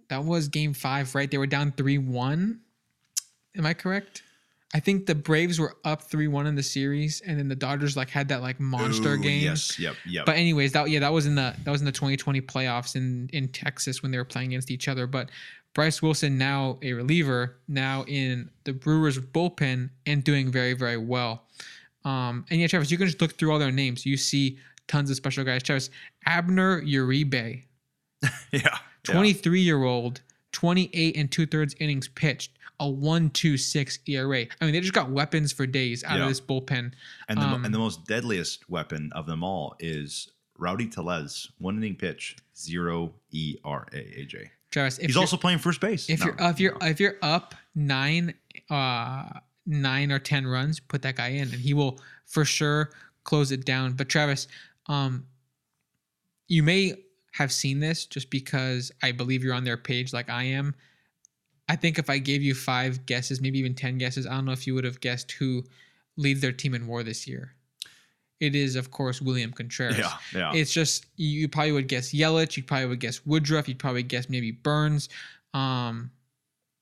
That was game five, right? They were down three one. Am I correct? I think the Braves were up three one in the series, and then the Dodgers like had that like monster Ooh, game. Yes, yep, yep. But anyways, that yeah, that was in the that was in the 2020 playoffs in in Texas when they were playing against each other. But Bryce Wilson now a reliever, now in the Brewers bullpen and doing very very well. Um, and yeah, Travis, you can just look through all their names. You see tons of special guys. Travis Abner Uribe, (laughs) yeah. 23 year old, 28 and two thirds innings pitched, a 1.26 ERA. I mean, they just got weapons for days out Yeah. of this bullpen. And the, Um, and the most deadliest weapon of them all is Rowdy Tellez, one inning pitch, zero ERA. AJ. Travis, if He's also playing first base. if No, you're if you're no. if you're up nine uh nine or ten runs put that guy in and he will for sure close it down but travis um you may have seen this just because i believe you're on their page like i am i think if i gave you five guesses maybe even ten guesses i don't know if you would have guessed who leads their team in war this year it is of course william contreras yeah, yeah. it's just you probably would guess Yelich, you probably would guess Woodruff, you'd probably guess maybe Burnes. Um,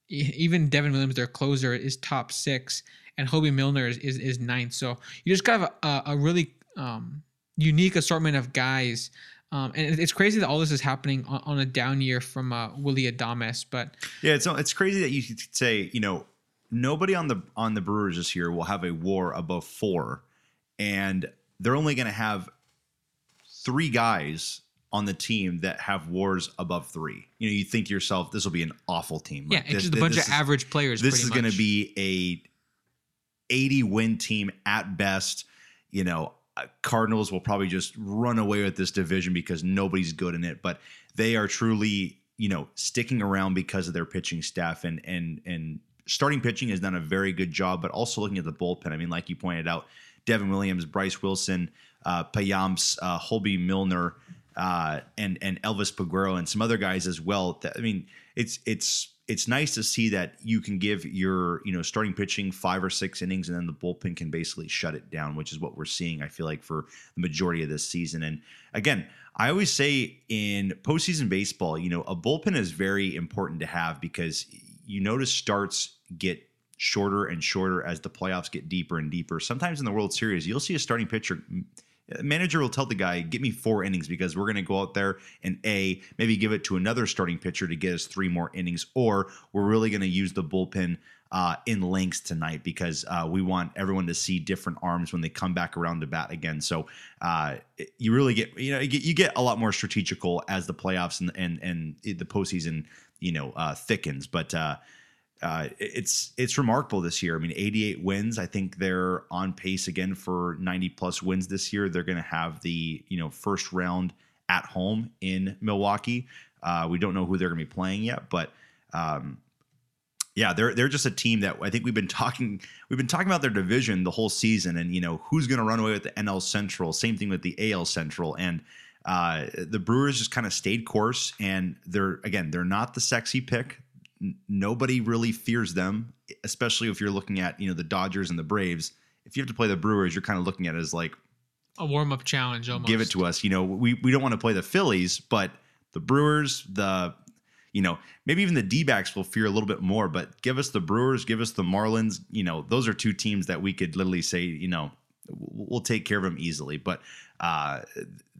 even Devin Williams, their closer, is top six, and Hoby Milner is is, is ninth. So you just got a, a really um, unique assortment of guys. Um, and it's crazy that all this is happening on, on a down year from uh, Willie Adames, but Yeah, it's it's crazy that you could say you know nobody on the on the Brewers this year will have a WAR above four, and they're only going to have three guys on the team that have WARs above three. You know, you think to yourself, this will be an awful team. yeah, Like, it's this- just a bunch of is- average players. This is going to be a 80 win team at best. You know, Cardinals will probably just run away with this division because nobody's good in it, but they are truly, you know, sticking around because of their pitching staff and and and starting pitching has done a very good job, but also looking at the bullpen. I mean, like you pointed out, Devin Williams, Bryce Wilson, uh, Payamps, uh, Hoby Milner, uh, and and Elvis Peguero and some other guys as well. I mean, it's it's it's nice to see that you can give your you know starting pitching five or six innings, and then the bullpen can basically shut it down, which is what we're seeing. I feel like for the majority of this season. And again, I always say in postseason baseball, you know, a bullpen is very important to have because you notice starts get shorter and shorter as the playoffs get deeper and deeper. Sometimes in the World Series, you'll see a starting pitcher manager will tell the guy, "Get me four innings because we're going to go out there and a maybe give it to another starting pitcher to get us three more innings, or we're really going to use the bullpen uh, in lengths tonight because uh, we want everyone to see different arms when they come back around to bat again." So uh, you really get you know you get, you get a lot more strategical as the playoffs and and and the postseason you know uh, thickens, but. Uh, it's it's remarkable this year. I mean, 88 wins. I think they're on pace again for 90 plus wins this year. They're going to have the you know first round at home in Milwaukee. Uh, we don't know who they're going to be playing yet, but um, yeah, they're they're just a team that I think we've been (laughs) talking we've been talking about their division the whole season, and you know who's going to run away with the NL Central. Same thing with the AL Central, and uh, the Brewers just kind of stayed course, and they're again they're not the sexy pick n- nobody really fears them, especially if you're looking at you know the Dodgers and the Braves. If you have to play the Brewers, you're kind of looking at it as like a warm up challenge almost. give it to us. You know, we we don't want to play the Phillies, but the Brewers, the you know maybe even the D-backs will fear a little bit more. But give us the Brewers, give us the Marlins. You know, those are two teams that we could literally say you know we'll take care of them easily. But uh,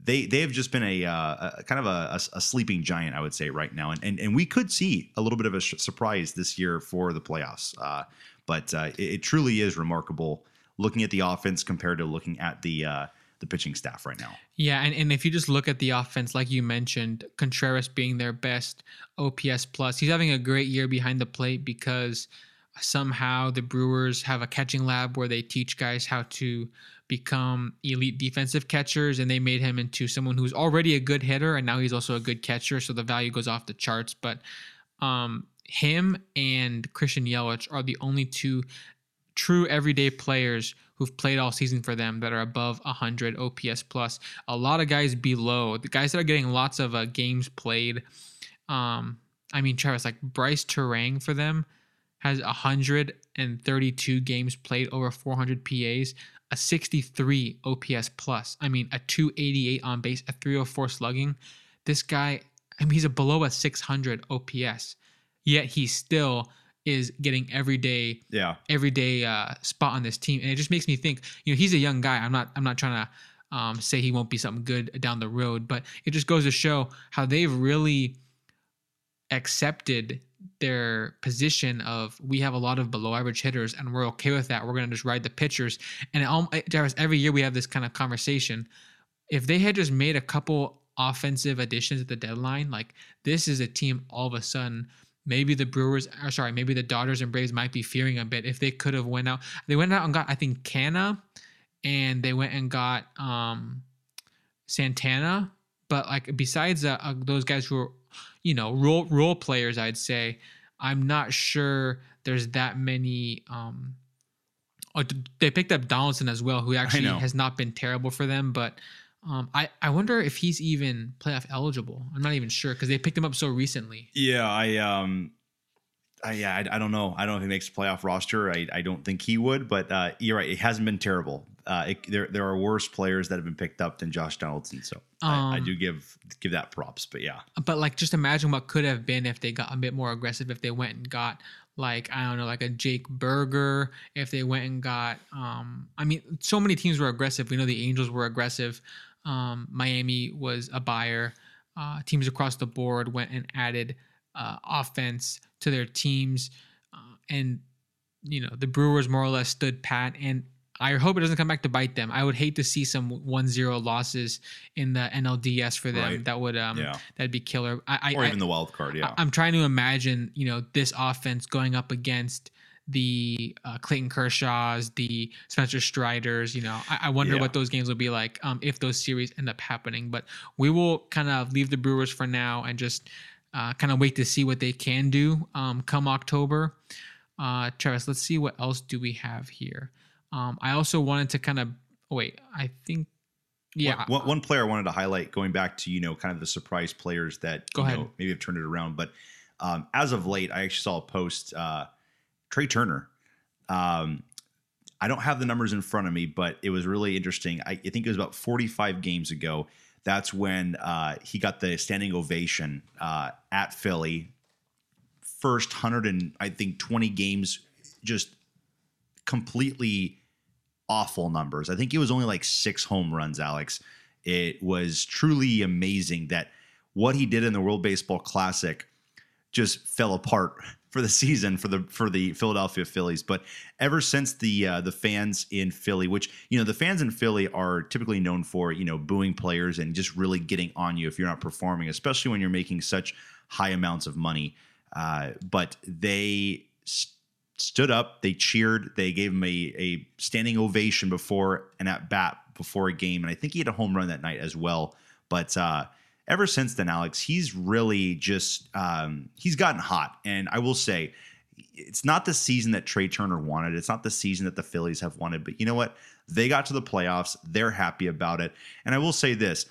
they they have just been a, uh, a kind of a, a, sleeping giant, I would say, right now, and and, and we could see a little bit of a sh- surprise this year for the playoffs. Uh, but uh, it, it truly is remarkable looking at the offense compared to looking at the uh, the pitching staff right now. Yeah, and, and if you just look at the offense, like you mentioned, Contreras being their best OPS plus, he's having a great year behind the plate because somehow the Brewers have a catching lab where they teach guys how to become elite defensive catchers, and they made him into someone who's already a good hitter, and now he's also a good catcher, so the value goes off the charts. But um, him and Christian Yelich are the only two true everyday players who've played all season for them that are above 100 OPS plus. A lot of guys below the guys that are getting lots of uh, games played. Um, I mean, Travis, like Brice Turang for them has 132 games played over 400 PAs, a 63 OPS plus. I mean, a 288 on base, a 304 slugging. This guy, I mean, he's a below a 600 OPS, yet he still is getting everyday Yeah. everyday uh, spot on this team, and it just makes me think. You know, he's a young guy. I'm not. I'm not trying to um, say he won't be something good down the road, but it just goes to show how they've really accepted their position of we have a lot of below average hitters and we're okay with that. We're going to just ride the pitchers. And it, Travis, every year we have this kind of conversation. If they had just made a couple offensive additions at the deadline, like this is a team all of a sudden. Maybe the Brewers, or sorry, maybe the Dodgers and Braves might be fearing a bit if they could have went out. They went out and got, I think, Canha, and they went and got um, Santana. But like besides uh, uh, those guys who are, you know, role role players, I'd say I'm not sure there's that many. Um, oh, they picked up Donaldson as well, who actually has not been terrible for them, but um, I, I wonder if he's even playoff eligible. I'm not even sure because they picked him up so recently. Yeah, I um, I, yeah, I, I, don't know. I don't know if he makes a playoff roster. I, I don't think he would, but uh, you're right. It hasn't been terrible. Uh, it, there there are worse players that have been picked up than Josh Donaldson. So um, I, I, do give give that props. But yeah, but like just imagine what could have been if they got a bit more aggressive. If they went and got like I don't know, like a Jake Burger. If they went and got, um, I mean, so many teams were aggressive. We know the Angels were aggressive. Um, Miami was a buyer. Uh, teams across the board went and added uh, offense to their teams, uh, and you know the Brewers more or less stood pat. And I hope it doesn't come back to bite them. I would hate to see some 1-0 losses in the NLDS for them. Right. That would um yeah. that'd be killer. I, or even I, the wild card. Yeah, I, am trying to imagine you know this offense going up against the uh, Clayton Kershaw's, the Spencer Striders. You know, I, I wonder yeah. what those games will be like um, if those series end up happening. But we will kind of leave the Brewers for now and just uh, kind of wait to see what they can do um, come October. Uh, Travis, let's see what else do we have here. Um, I also wanted to kind of oh, wait. I think yeah. One, one, player I wanted to highlight, going back to you know kind of the surprise players that Go you ahead. know maybe have turned it around, but um, as of late, I actually saw a post. Uh, Trea Turner. Um, I don't have the numbers in front of me, but it was really interesting. I, I think it was about 45 games ago. That's when uh, he got the standing ovation uh, at Philly. First hundred and I think 20 games, just completely awful numbers. I think it was only like six home runs, Alex. It was truly amazing that what he did in the World Baseball Classic just fell apart (laughs) for the season for the for the Philadelphia Phillies. But ever since the uh, the fans in Philly, which you know the fans in Philly are typically known for you know booing players and just really getting on you if you're not performing, especially when you're making such high amounts of money. Uh, but they st- stood up, they cheered, they gave him a, a standing ovation before and at bat before a game, and I think he had a home run that night as well. But uh, ever since then, Alex, he's really just um, he's gotten hot. And I will say, it's not the season that Trea Turner wanted. It's not the season that the Phillies have wanted. But you know what? They got to the playoffs. They're happy about it. And I will say this: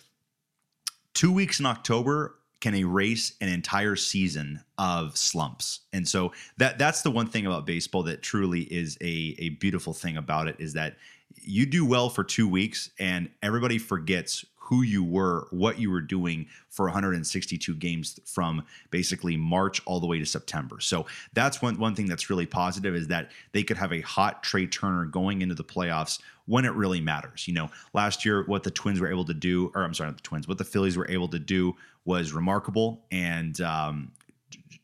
two weeks in October can erase an entire season of slumps. And so that that's the one thing about baseball that truly is a a beautiful thing about it is that you do well for 2 weeks and everybody forgets who you were, what you were doing for 162 games from basically March all the way to September. So that's one one thing that's really positive is that they could have a hot Trea Turner going into the playoffs when it really matters. You know, last year what the Twins were able to do, or I'm sorry, not the Twins, what the Phillies were able to do was remarkable, and um,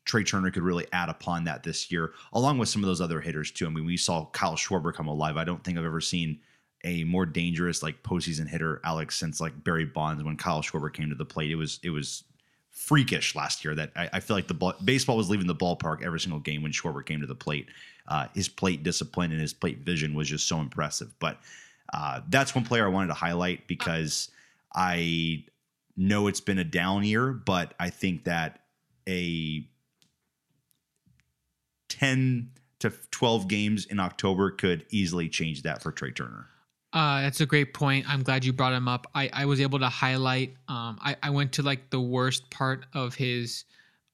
Trea Turner could really add upon that this year, along with some of those other hitters too. I mean, we saw Kyle Schwarber come alive. I don't think I've ever seen a more dangerous like postseason hitter, Alex, since like Barry Bonds when Kyle Schwarber came to the plate. It was it was freakish last year that I, I feel like the ball, baseball was leaving the ballpark every single game when Schwarber came to the plate. Uh, his plate discipline and his plate vision was just so impressive. But uh, that's one player I wanted to highlight because I know it's been a down year, but I think that a 10 to 12 games in October could easily change that for Trea Turner. Uh, that's a great point. I'm glad you brought him up. I, I was able to highlight. Um, I, I went to like the worst part of his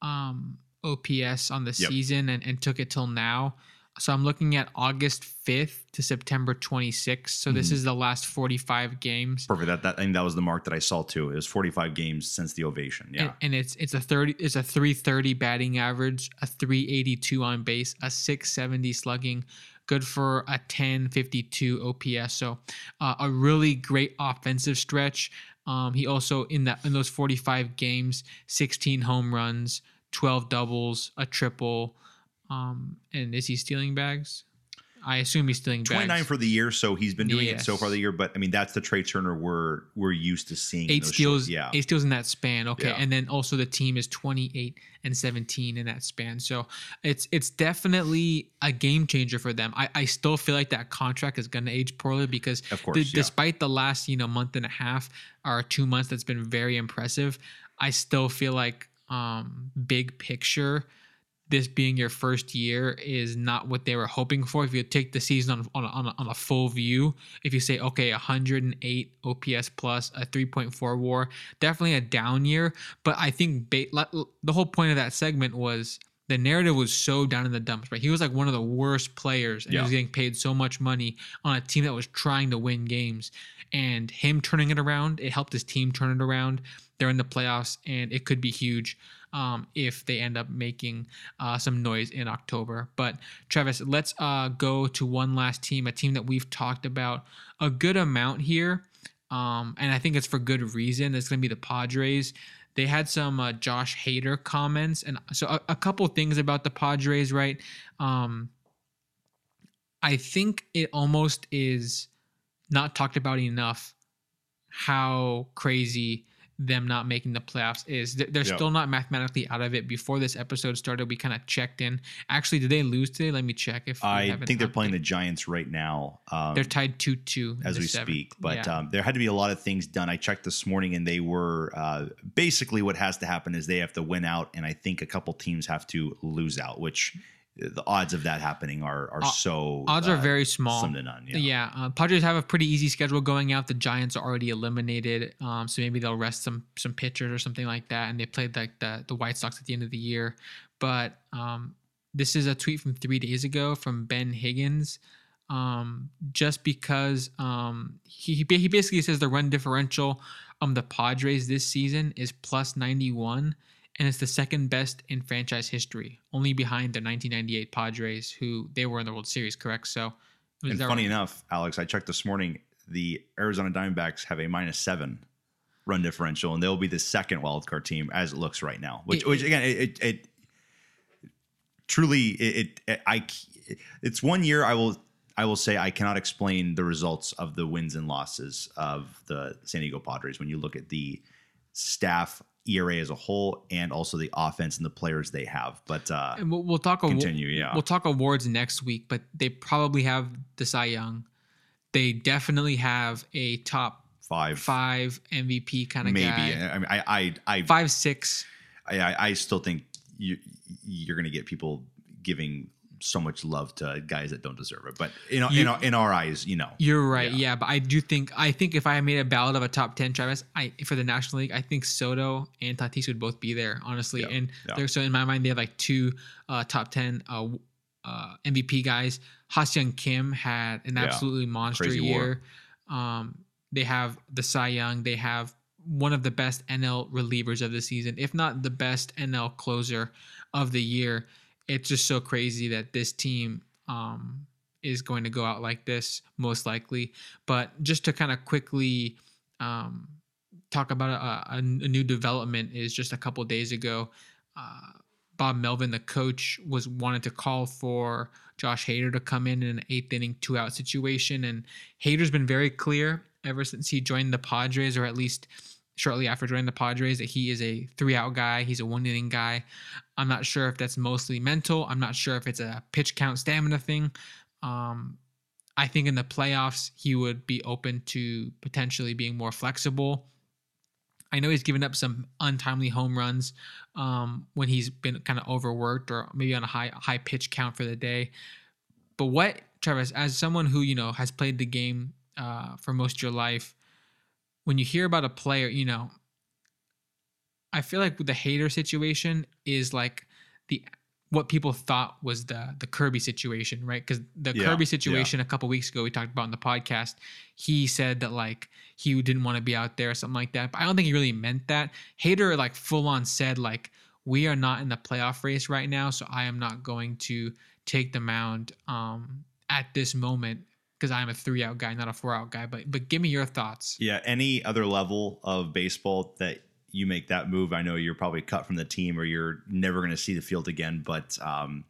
um, OPS on the yep. season and, and took it till now. So I'm looking at August 5th to September 26th. So this mm. is the last 45 games. Perfect. That that I think that was the mark that I saw too. It was 45 games since the ovation. Yeah. And, and it's it's a 30 it's a 330 batting average, a 382 on base, a 670 slugging, good for a 1052 OPS. So uh, a really great offensive stretch. Um, he also in that in those 45 games, 16 home runs, 12 doubles, a triple. Um, and is he stealing bags? I assume he's stealing bags. 29 for the year, so he's been doing it so far the year. But I mean, that's the Trea Turner we're we're used to seeing. eight steals. short- yeah, eight steals in that span. Okay, Yeah. and then also the team is twenty eight and seventeen in that span. So it's it's definitely a game changer for them. I, I still feel like that contract is going to age poorly because Of course, yeah. despite the last you know month and a half or two months that's been very impressive, I still feel like um big picture. This being your first year is not what they were hoping for. If you take the season on on a, on a, on a full view, if you say okay, 108 OPS plus a 3.4 WAR, definitely a down year. But I think ba- the whole point of that segment was the narrative was so down in the dumps. Right, he was like one of the worst players, and he was getting paid so much money on a team that was trying to win games. And him turning it around, it helped his team turn it around. They're in the playoffs, and it could be huge um, if they end up making uh, some noise in October. But Travis, let's uh, go to one last team, a team that we've talked about a good amount here, um, and I think it's for good reason. It's going to be the Padres. They had some uh, Josh Hader comments, and so a, a couple things about the Padres, right? Um, I think it almost is not talked about enough how crazy them not making the playoffs is. They're, Yep. still not mathematically out of it. Before this episode started, we kind of checked in. Actually, did they lose today? Let me check. If I think they're playing the Giants right now. Um, They're tied two two as we speak. But yeah. um, there had to be a lot of things done. I checked this morning, and they were uh, basically what has to happen is they have to win out, and I think a couple teams have to lose out, which the odds of that happening are are so odds are uh, very small. slim to none. Yeah. Yeah, uh, Padres have a pretty easy schedule going out. The Giants are already eliminated, um, so maybe they'll rest some some pitchers or something like that. And they played like the the White Sox at the end of the year. But um, this is a tweet from three days ago from Ben Higgins. Um, just because um, he he he basically says the run differential um the Padres this season is plus ninety one. And it's the second best in franchise history, only behind the 1998 Padres, who they were in the World Series, correct? So, And funny right? enough, Alex, I checked this morning. The Arizona Diamondbacks have a minus seven run differential, and they'll be the second wildcard team as it looks right now. Which, It- which again, it, it, it truly, it, it, I, it's one year. I will, I will say, I cannot explain the results of the wins and losses of the San Diego Padres when you look at the staff. ERA as a whole, and also the offense and the players they have. But uh, And we'll, we'll talk. continue, yeah. We'll talk awards next week, but they probably have the Cy Young. They definitely have a top five, five MVP kind of maybe. guy. I mean, I, I, I, Five six. I, I, still think you you're going to get people giving so much love to guys that don't deserve it. But you know, You- in, our, in our eyes, you know, You're right. Yeah. Yeah. but I do think I think if I made a ballot of a top ten, Travis, I for the National League, I think Soto and Tatis would both be there, honestly. Yeah, And yeah. they're so in my mind, they have like two uh, top ten uh, uh, MVP guys. Ha-Seong Kim had an absolutely monster Crazy year. Um, they have the Cy Young. They have one of the best NL relievers of the season, if not the best NL closer of the year. It's just so crazy that this team um, is going to go out like this, most likely. But just to kind of quickly um, talk about a, a, new development is just a couple days ago, uh, Bob Melvin, the coach, was wanted to call for Josh Hader to come in in an eighth inning, two out situation, and Hader's been very clear ever since he joined the Padres, or at least shortly after joining the Padres, that he is a three out guy. He's a one inning guy. I'm not sure if that's mostly mental. I'm not sure if it's a pitch count stamina thing. Um, I think in the playoffs, he would be open to potentially being more flexible. I know he's given up some untimely home runs um, when he's been kind of overworked or maybe on a high high pitch count for the day. But what, Travis, as someone who you know has played the game uh, for most of your life, when you hear about a player, you know, I feel like the Hader situation is like the what people thought was the the Kirby situation, right? Because the Yeah, Kirby yeah. situation a couple weeks ago we talked about in the podcast, he said that like he didn't want to be out there or something like that. But I don't think he really meant that. Hader like full on said like we are not in the playoff race right now, so I am not going to take the mound um, at this moment because I'm a three out guy, not a four out guy. But but give me your thoughts. yeah. Any other level of baseball that you make that move, I know you're probably cut from the team or you're never going to see the field again. But um,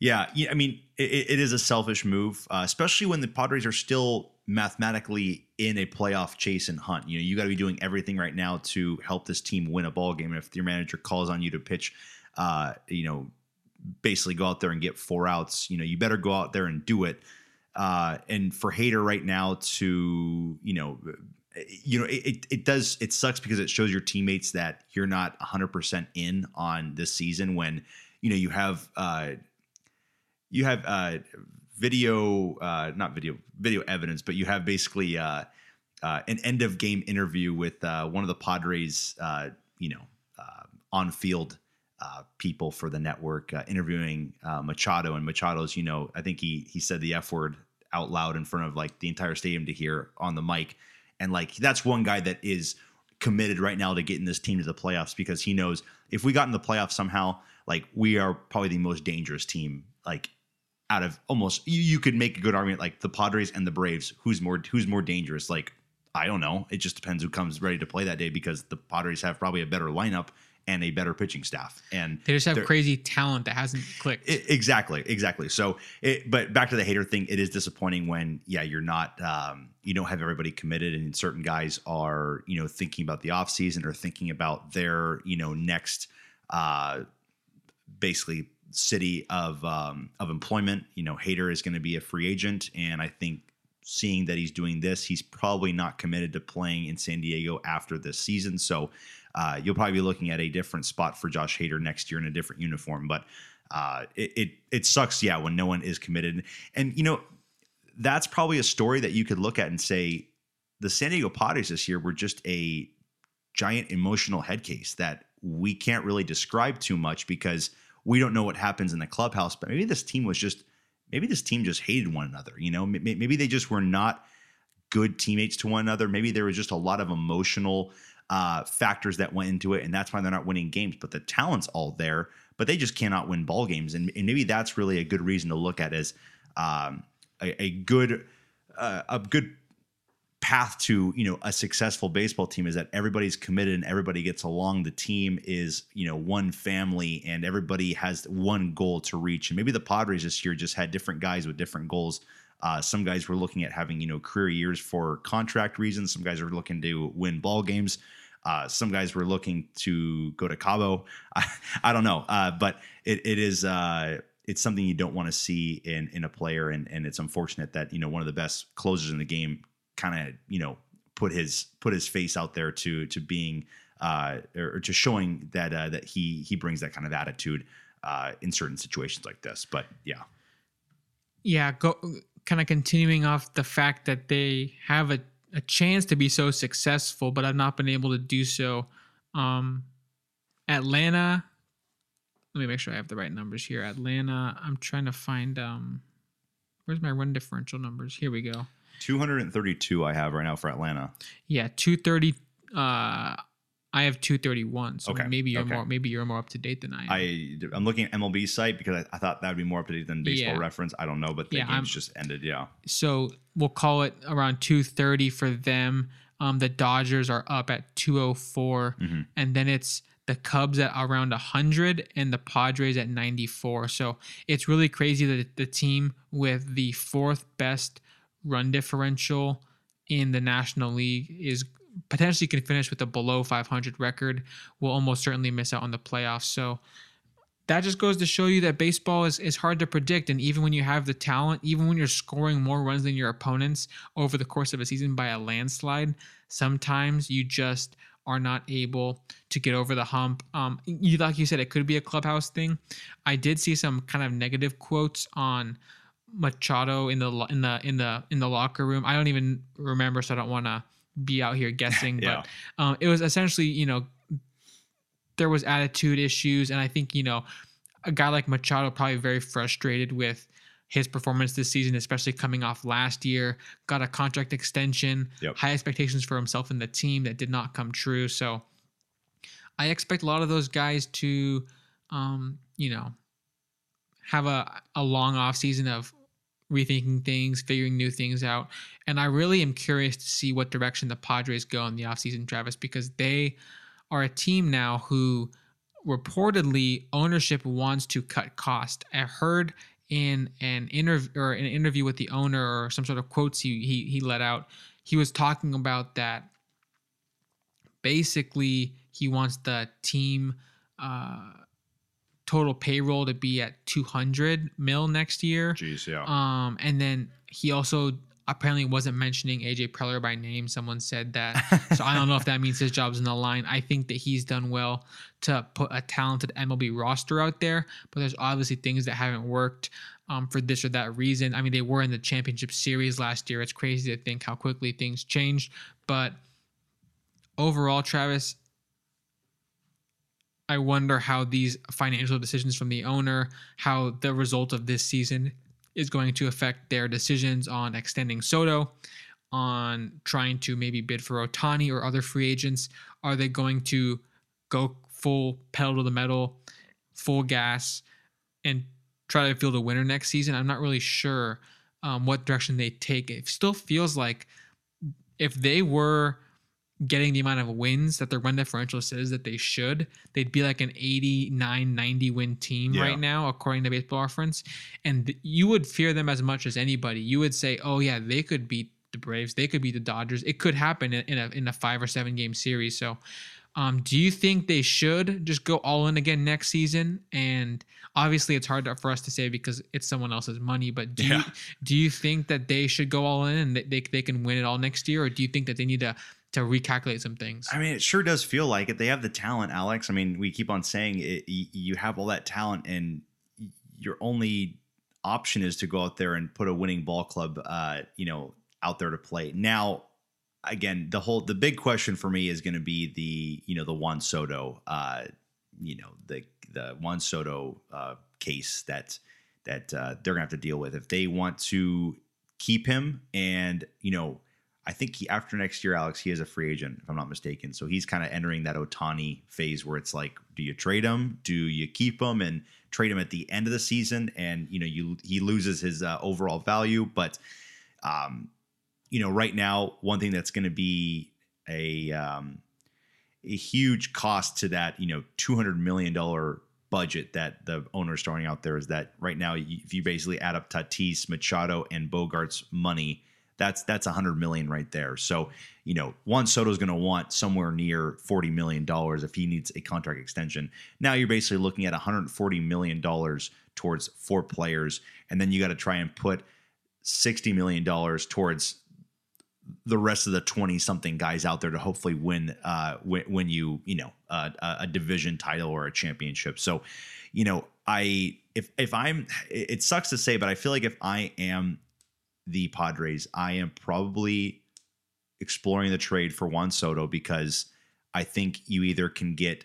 Yeah, yeah. I mean, it, it is a selfish move, uh, especially when the Padres are still mathematically in a playoff chase and hunt. You know, you got to be doing everything right now to help this team win a ball game. And If your manager calls on you to pitch, uh, you know, basically go out there and get four outs, you know, you better go out there and do it. Uh, and for Hader right now to, you know, you know, it, it does, it sucks because it shows your teammates that you're not 100% in on this season when, you know, you have, uh, you have, uh, video, uh, not video, video evidence, but you have basically, uh, uh, an end of game interview with uh, one of the Padres, uh, you know, uh, on field uh, people for the network uh, interviewing uh, Machado, and Machado's, you know, I think he he said the f word out loud in front of like the entire stadium to hear on the mic, and like that's one guy that is committed right now to getting this team to the playoffs because he knows if we got in the playoffs somehow, like we are probably the most dangerous team, like out of almost you, you could make a good argument like the Padres and the Braves, who's more who's more dangerous, like. I don't know. It just depends who comes ready to play that day because the Padres have probably a better lineup and a better pitching staff. And they just have crazy talent that hasn't clicked. It, exactly, exactly. So, it, but back to the Hader thing, it is disappointing when yeah, you're not, um, you don't have everybody committed, and certain guys are, you know, thinking about the offseason or thinking about their, you know, next, uh, basically city of um, of employment. You know, Hader is going to be a free agent, and I think seeing that he's doing this, he's probably not committed to playing in San Diego after this season. So uh, you'll probably be looking at a different spot for Josh Hader next year in a different uniform. But uh, it, it it sucks, yeah, when no one is committed. And you know, that's probably a story that you could look at and say the San Diego Padres this year were just a giant emotional head case that we can't really describe too much because we don't know what happens in the clubhouse. But maybe this team was just maybe this team just hated one another. You know, maybe they just were not good teammates to one another. Maybe there was just a lot of emotional uh, factors that went into it, and that's why they're not winning games. But the talent's all there, but they just cannot win ball games, and, and maybe that's really a good reason to look at as um, a, a, good uh, a good path to you know a successful baseball team is that everybody's committed and everybody gets along the team is you know one family and everybody has one goal to reach and maybe the padres this year just had different guys with different goals uh, some guys were looking at having you know career years for contract reasons. Some guys are looking to win ball games. Uh, some guys were looking to go to Cabo. I, (laughs) I don't know, uh, but it, it is uh, it's something you don't want to see in in a player, and and it's unfortunate that you know one of the best closers in the game kind of you know put his put his face out there to to being uh, or to showing that uh, that he he brings that kind of attitude in certain situations like this. But yeah, yeah, go kind of continuing off the fact that they have a, a chance to be so successful, but I've not been able to do so. Um, Atlanta, let me make sure I have the right numbers here. Atlanta, I'm trying to find um, where's my run differential numbers? Here we go. 232 I have right now for Atlanta. Yeah, 230 uh I have 231, so okay. maybe you're okay. more maybe you're more up to date than I am. I I'm looking at MLB site because I, I thought that would be more up to date than Baseball yeah. Reference. I don't know, but the yeah, game's I'm, just ended. Yeah. So we'll call it around 230 for them. Um, the Dodgers are up at 204, mm-hmm. and then it's the Cubs at around 100 and the Padres at 94. So it's really crazy that the team with the fourth best run differential in the National League is potentially can finish with a below 500 record will almost certainly miss out on the playoffs. So that just goes to show you that baseball is, is hard to predict. And even when you have the talent, even when you're scoring more runs than your opponents over the course of a season by a landslide, sometimes you just are not able to get over the hump. Um, you like you said, it could be a clubhouse thing. I did see some kind of negative quotes on Machado in the in the in the in the locker room. I don't even remember, so I don't want to be out here guessing, (laughs) yeah. but um, it was essentially, you know, there was attitude issues, and I think you know, a guy like Machado probably very frustrated with his performance this season, especially coming off last year. Got a contract extension, yep. high expectations for himself and the team that did not come true. So I expect a lot of those guys to, um, you know, have a, a long off season of rethinking things, figuring new things out. And I really am curious to see what direction the Padres go in the offseason, Travis, because they are a team now who reportedly ownership wants to cut cost. I heard in an interview or an interview with the owner or some sort of quotes he he, he let out, he was talking about that basically he wants the team uh, total payroll to be at 200 mil next year. Jeez, yeah. Um, and then he also apparently wasn't mentioning AJ Preller by name. Someone said that. so I don't know if that means his job's in the line. I think that he's done well to put a talented MLB roster out there, but there's obviously things that haven't worked um, for this or that reason. I mean, they were in the championship series last year. It's crazy to think how quickly things changed. But overall, Travis, I wonder how these financial decisions from the owner, how the result of this season is going to affect their decisions on extending Soto, on trying to maybe bid for Ohtani or other free agents. Are they going to go full pedal to the metal, full gas, and try to field a winner next season? I'm not really sure um, what direction they take. It still feels like if they were getting the amount of wins that their run differential says that they should, they'd be like an 89 90 win team Yeah. right now, according to baseball reference. And th- you would fear them as much as anybody. You would say, oh, yeah, they could beat the Braves, they could beat the Dodgers. It could happen in, in, a, in a five or seven game series. So, um, do you think they should just go all in again next season? And obviously, it's hard for us to say because it's someone else's money. But do you do you think that they should go all in and they, they, they can win it all next year, or do you think that they need to to recalculate some things? I mean, it sure does feel like it. They have the talent, Alex. I mean, we keep on saying it, you have all that talent, and your only option is to go out there and put a winning ball club, uh, you know, out there to play. Now, again, the whole the big question for me is going to be the you know the Juan Soto, uh, you know the the Juan Soto uh, case that that uh, they're gonna have to deal with if they want to keep him and you know I think he, after next year, Alex, he is a free agent, if I'm not mistaken. So he's kind of entering that Ohtani phase where it's like, do you trade him? Do you keep him and trade him at the end of the season? And you know, you he loses his uh, overall value. But um, you know, right now, one thing that's going to be a um, a huge cost to that, you know, two hundred million dollar budget that the owner's throwing out there is that right now, if you basically add up Tatis, Machado, and Bogaerts' money that's that's a hundred million right there. So you know, Juan Soto's going to want somewhere near forty million dollars if he needs a contract extension. Now you're basically looking at one hundred forty million dollars towards four players, and then you got to try and put sixty million dollars towards the rest of the 20 something guys out there to hopefully win uh when you you know uh, a division title or a championship so you know i if if i'm it sucks to say but i feel like if i am the padres i am probably exploring the trade for juan soto because i think you either can get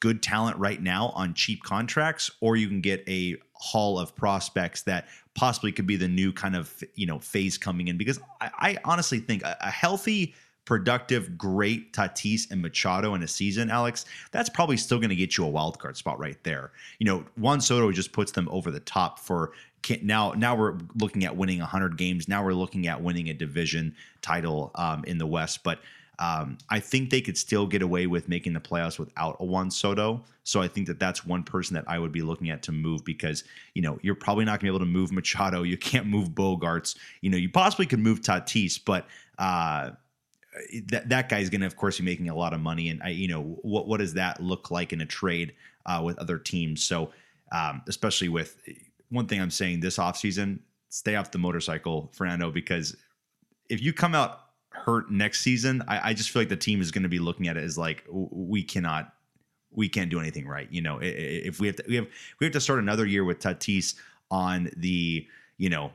good talent right now on cheap contracts or you can get a haul of prospects that possibly could be the new kind of you know phase coming in because I, I honestly think a, a healthy, productive, great Tatis and Machado in a season, Alex, that's probably still going to get you a wild card spot right there. You know, Juan Soto just puts them over the top for can- now. Now we're looking at winning 100 games. Now we're looking at winning a division title um, in the West, but. Um, I think they could still get away with making the playoffs without a Juan Soto. So I think that that's one person that I would be looking at to move because you know you're probably not going to be able to move Machado. You can't move Bogaerts. You know you possibly could move Tatis, but uh, that that guy's going to of course be making a lot of money. And I you know what what does that look like in a trade uh, with other teams? So um, especially with one thing I'm saying this offseason, stay off the motorcycle, Fernando, because if you come out hurt next season, I, I just feel like the team is going to be looking at it as like we cannot, we can't do anything right. You know, if we have to, we have we have to start another year with Tatis on the, you know,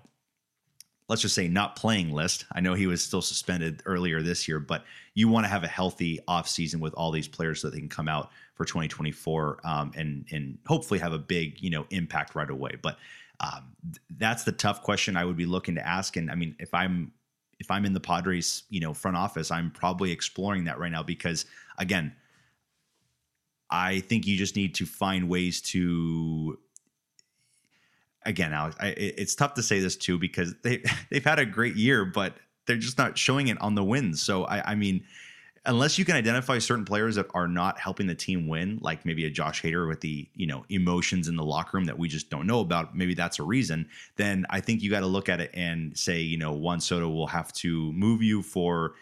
let's just say not playing list. I know he was still suspended earlier this year, but you want to have a healthy offseason with all these players so that they can come out for 2024 um, and and hopefully have a big you know impact right away. But um, th- that's the tough question I would be looking to ask. And I mean, if I'm if I'm in the Padres, you know, front office, I'm probably exploring that right now because again, I think you just need to find ways to again, Alex, I, it's tough to say this too because they (laughs) they've had a great year, but they're just not showing it on the wins. So I, I mean, unless you can identify certain players that are not helping the team win, like maybe a Josh Hader with the you know emotions in the locker room that we just don't know about, maybe that's a reason. Then I think you got to look at it and say, you know, Juan Soto will have to move you for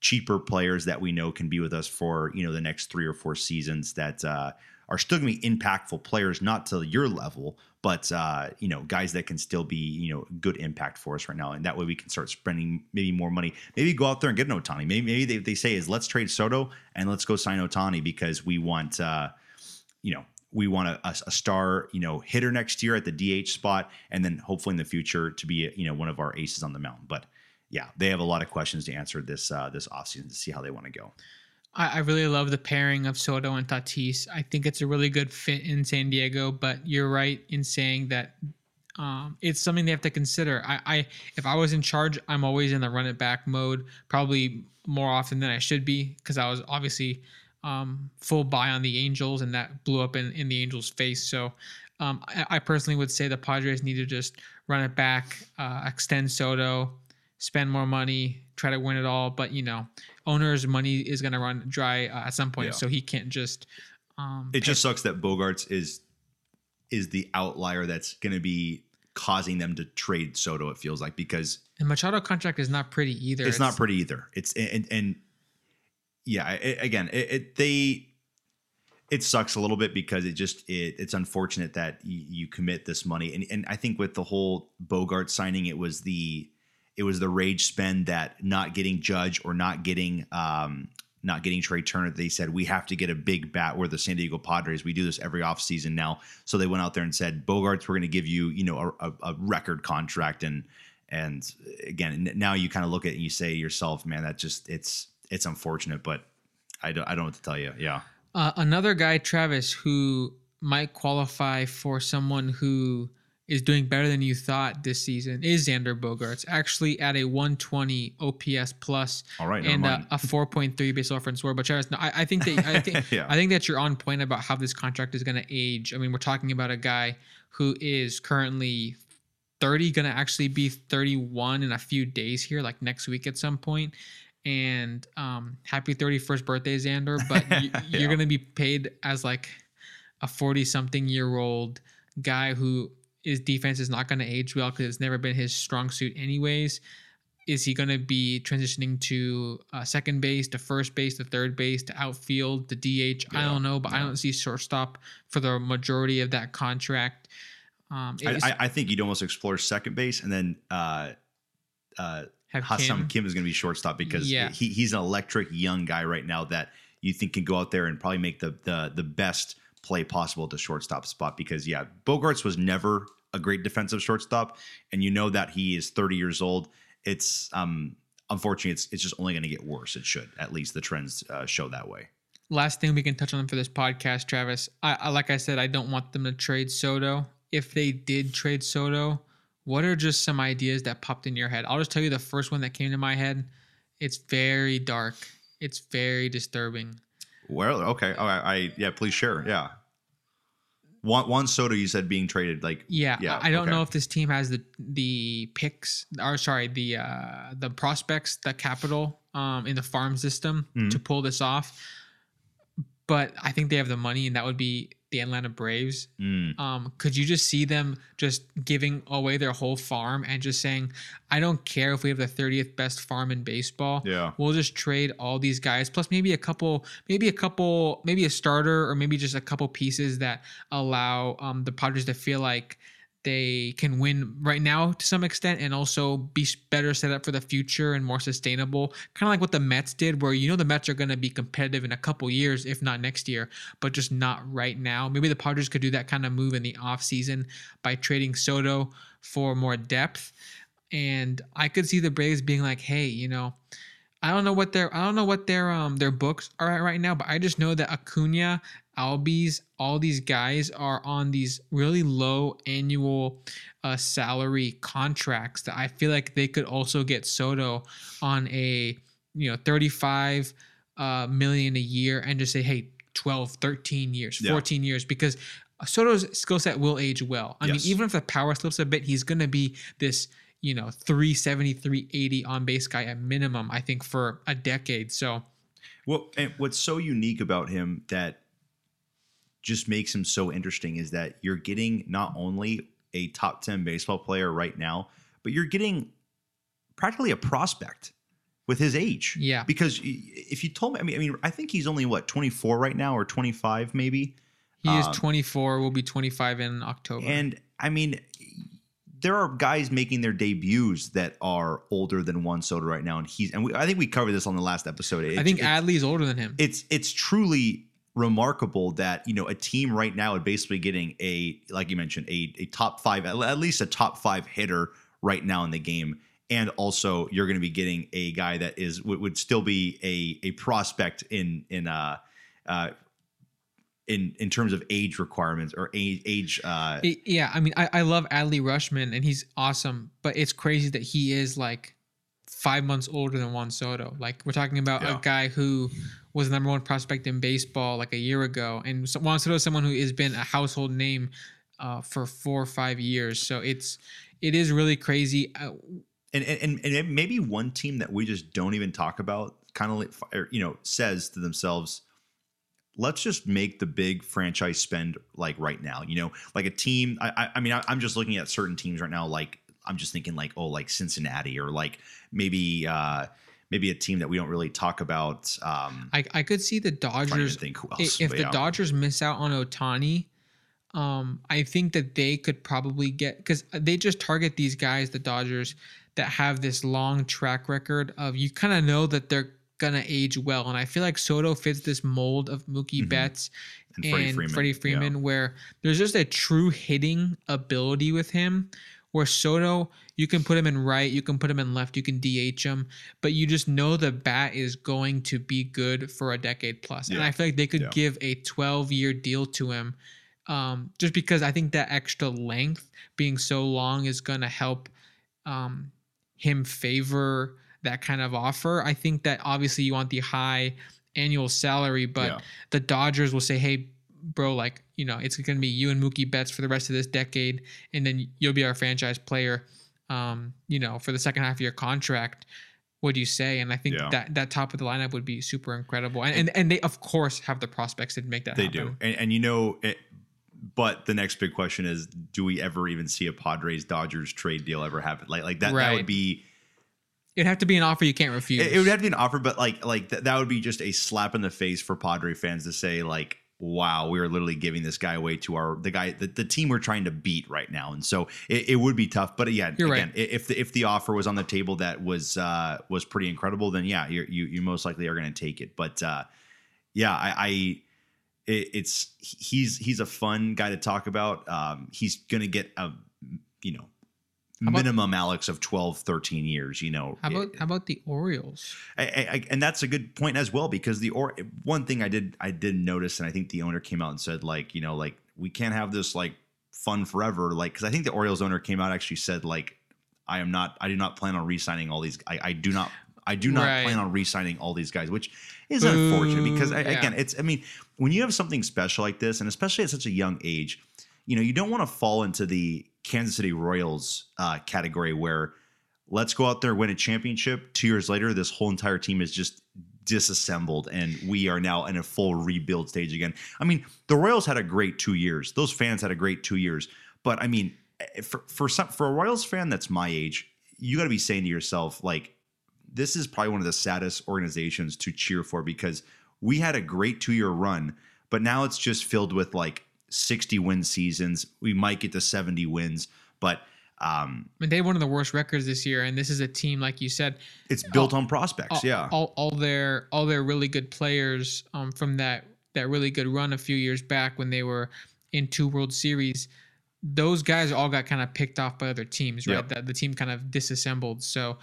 cheaper players that we know can be with us for you know the next three or four seasons that uh, are still going to be impactful players, not to your level, but uh, you know guys that can still be you know good impact for us right now, and that way we can start spending maybe more money. Maybe go out there and get an Ohtani. Maybe maybe they, they say is let's trade Soto and let's go sign Ohtani because we want uh, you know we want a, a, star, you know, hitter next year at the DH spot, and then hopefully in the future to be, you know, one of our aces on the mountain. But yeah, they have a lot of questions to answer this uh, this offseason to see how they want to go. I, I really love the pairing of Soto and Tatis. I think it's a really good fit in San Diego. But you're right in saying that um, it's something they have to consider. I, I, if I was in charge, I'm always in the run it back mode, probably more often than I should be, because I was obviously um, full buy on the Angels, and that blew up in, in the Angels' face. So um, I, I, personally would say the Padres need to just run it back, uh, extend Soto, spend more money, try to win it all. But you know, owner's money is going to run dry uh, at some point, yeah. so he can't just. Um, it just sucks that Bogaerts is is the outlier that's going to be causing them to trade Soto. It feels like because the Machado contract is not pretty either. It's, it's not pretty either. It's and and yeah, it, again, it, it, they it sucks a little bit because it just it, it's unfortunate that you, you commit this money and and I think with the whole Bogart signing, it was the it was the rage spend that not getting Judge or not getting um, not getting Trea Turner. They said we have to get a big bat. We're the San Diego Padres. We do this every offseason now. So they went out there and said, Bogaerts, we're going to give you you know a, a, record contract and and again now you kind of look at it and you say to yourself, man, that just it's it's unfortunate, but I don't I don't know what to tell you. Yeah. Uh, another guy, Travis, who might qualify for someone who is doing better than you thought this season is Xander Bogaerts, actually at a 120 OPS plus All right, and a, a 4.3 base offense WAR. But Travis, no, I, I think that I (laughs) think yeah. I think that you're on point about how this contract is going to age. I mean, we're talking about a guy who is currently 30, going to actually be 31 in a few days here, like next week at some point. And um, happy 31st birthday, Xander! (laughs) But you, yeah. you're going to be paid as like a 40 something year old guy who his defense is not going to age well because it's never been his strong suit, anyways. Is he going to be transitioning to uh, second base, to first base, to third base, to outfield, to DH? Yeah, I don't know, but yeah. I don't see shortstop for the majority of that contract. Um, I, I, think you'd almost explore second base and then uh, uh, Kim. Kim is going to be shortstop because yeah. he, he's an electric young guy right now that you think can go out there and probably make the the the best play possible at the shortstop spot because yeah, Bogaerts was never a great defensive shortstop, and you know that he is 30 years old. It's um unfortunately it's it's just only going to get worse. It should at least the trends uh, show that way. Last thing we can touch on for this podcast, Travis. I, I like I said, I don't want them to trade Soto. If they did trade Soto, what are just some ideas that popped in your head? I'll just tell you the first one that came to my head. It's very dark. It's very disturbing. Well, okay. Oh, I, I yeah. Please share. Yeah. One Juan Soto, you said being traded. Like yeah, yeah. I don't okay. know if this team has the the picks or sorry the uh the prospects, the capital um in the farm system mm-hmm. to pull this off. But I think they have the money, and that would be the Atlanta Braves. Mm. Um, could you just see them just giving away their whole farm and just saying, I don't care if we have the 30th best farm in baseball. Yeah. We'll just trade all these guys, plus maybe a couple, maybe a couple, maybe a starter or maybe just a couple pieces that allow um, the Padres to feel like they can win right now to some extent and also be better set up for the future and more sustainable. Kind of like what the Mets did, where you know the Mets are going to be competitive in a couple years, if not next year, but just not right now. Maybe the Padres could do that kind of move in the offseason by trading Soto for more depth. And I could see the Braves being like, hey, you know, I don't know what their I don't know what their um their books are at right now, but I just know that Acuna Albies, all these guys are on these really low annual uh, salary contracts that I feel like they could also get Soto on a you know 35 uh, million a year and just say hey 12 13 years 14 yeah. years because Soto's skill set will age well. I yes. mean even if the power slips a bit he's going to be this you know 370 380 on base guy at minimum I think for a decade. So Well, and what's so unique about him that just makes him so interesting is that you're getting not only a top 10 baseball player right now, but you're getting practically a prospect with his age. Yeah. Because if you told me, I mean, I mean, I think he's only what 24 right now or 25 maybe. He is Um, 24, will be 25 in October. And I mean, there are guys making their debuts that are older than Juan Soto right now, and he's and we, I think we covered this on the last episode. I think it- Adley is older than him. it's it's truly remarkable that you know a team right now is basically getting a like you mentioned a, a top five at least a top five hitter right now in the game and also you're going to be getting a guy that is would, would still be a a prospect in in uh uh in in terms of age requirements or age age uh yeah, I mean, I, I love Adley Rutschman and he's awesome, but it's crazy that he is like five months older than Juan Soto. Like we're talking about Yeah. a guy who was the number one prospect in baseball like a year ago, and Juan Soto is someone who has been a household name uh, for four or five years. So it's it is really crazy. Uh, and and and maybe one team that we just don't even talk about kind of like you know says to themselves let's just make the big franchise spend like right now you know like a team i i, mean I, i'm just looking at certain teams right now like i'm just thinking like oh like cincinnati or like maybe uh maybe a team that we don't really talk about um I I could see the Dodgers think who else if the yeah. Dodgers miss out on Ohtani, um, I think that they could probably get because they just target these guys, the Dodgers, that have this long track record of you kind of know that they're gonna age well, and I feel like Soto fits this mold of Mookie Mhm. Betts and and Freddie yeah. Freeman, where there's just a true hitting ability with him. Where Soto, you can put him in right, you can put him in left, you can DH him, but you just know the bat is going to be good for a decade plus. And I feel like they could Yeah. give a 12 year deal to him, um, just because I think that extra length being so long is going to help um, him favor that kind of offer. I think that obviously you want the high annual salary, but Yeah. the Dodgers will say, "Hey, bro, like you know, it's going to be you and Mookie Betts for the rest of this decade, and then you'll be our franchise player, um, you know, for the second half of your contract." What do you say? And I think Yeah. that that top of the lineup would be super incredible, and and, and they of course have the prospects to make that. They happen. do, and, and you know, it, but the next big question is: Do we ever even see a Padres Dodgers trade deal ever happen? Like, like that, that would be. It'd have to be an offer you can't refuse. It, it would have to be an offer, but like, like th- that would be just a slap in the face for Padre fans to say, like, "Wow, we are literally giving this guy away to our the guy the, the team we're trying to beat right now." And so it, it would be tough. But yeah, You're again, right. if the if the offer was on the table that was uh was pretty incredible, then yeah, you're, you you most likely are going to take it. But uh yeah, I. I it, it's he's he's a fun guy to talk about. Um, he's gonna get a you know about- minimum Alex of 12, 13 years. You know, How eh, about how about the Orioles? I, I, and that's a good point as well because the or one thing I did I did notice and I think the owner came out and said like you know like we can't have this like fun forever like because I think the Orioles owner came out actually said like I am not I do not plan on re-signing all these I, I do not I do not Right. plan on re-signing all these guys which is Boo. unfortunate because I, Yeah. again it's I mean when you have something special like this and especially at such a young age you know you don't want to fall into the Kansas City Royals uh, category where let's go out there win a championship. Two years later this whole entire team is just disassembled and we are now in a full rebuild stage again. I mean the royals had a great two years. Those fans had a great two years. But i mean eh, for for some for a royals fan that's my age you got to be saying to yourself like this is probably one of the saddest organizations to cheer for because we had a great two year run but now it's just filled with like 60 win seasons we might get to 70 wins but um I mean, they had one of the worst records this year, and this is a team, like you said, it's built Oh, on prospects all, yeah all, all their all their really good players um, from that that really good run a few years back when they were in two World Series. Those guys all got kind of picked off by other teams, right? Yep. That the team kind of disassembled. So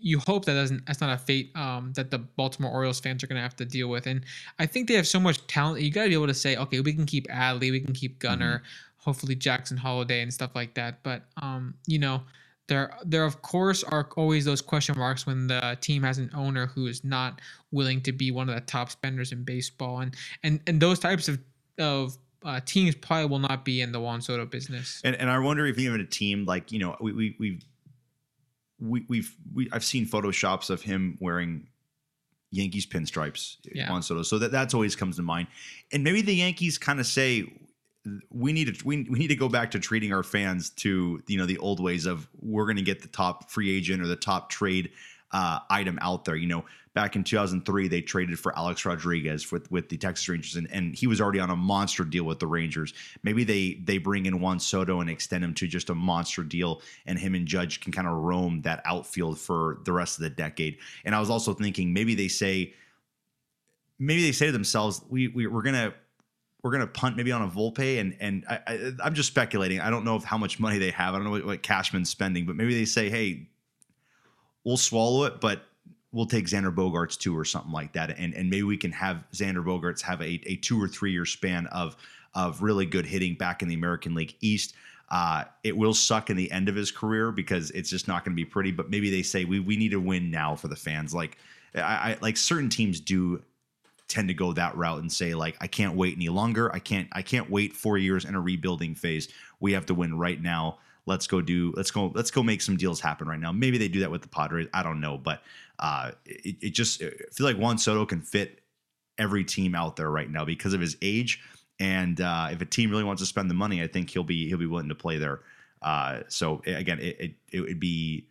you hope that doesn't that's not a fate um, that the Baltimore Orioles fans are going to have to deal with. And I think they have so much talent. You got to be able to say, okay, we can keep Adley, we can keep Gunnar, hopefully Jackson Holliday and stuff like that. But um, you know, there there of course are always those question marks when the team has an owner who is not willing to be one of the top spenders in baseball, and and and those types of of uh, teams probably will not be in the Juan Soto business. And, and I wonder if even a team like you know we we we've we, we've we I've seen photoshops of him wearing Yankees pinstripes, Yeah. Juan Soto. So that that's always comes to mind. And maybe the Yankees kind of say we need to we, we need to go back to treating our fans to you know the old ways of we're going to get the top free agent or the top trade uh, item out there. You know, back in 2003 they traded for Alex Rodriguez with with the Texas Rangers and, and he was already on a monster deal with the Rangers. Maybe they they bring in Juan Soto and extend him to just a monster deal and him and Judge can kind of roam that outfield for the rest of the decade. And I was also thinking maybe they say maybe they say to themselves we, we we're going to we're gonna punt maybe on a Volpe, and and I, I, I'm just speculating. I don't know if how much money they have. I don't know what, what Cashman's spending, but maybe they say, hey, we'll swallow it, but we'll take Xander Bogaerts too, or something like that, and and maybe we can have Xander Bogaerts have a, a two or three year span of of really good hitting back in the American League East. Uh, it will suck in the end of his career because it's just not going to be pretty. But maybe they say we we need to win now for the fans. Like I, I like certain teams do tend to go that route and say like I can't wait any longer. I can't I can't wait 4 years in a rebuilding phase. We have to win right now. Let's go do let's go let's go make some deals happen right now. Maybe they do that with the Padres. I don't know, but uh it, it just I feel like Juan Soto can fit every team out there right now because of his age and uh if a team really wants to spend the money, I think he'll be he'll be willing to play there. Uh so again, it it, it would be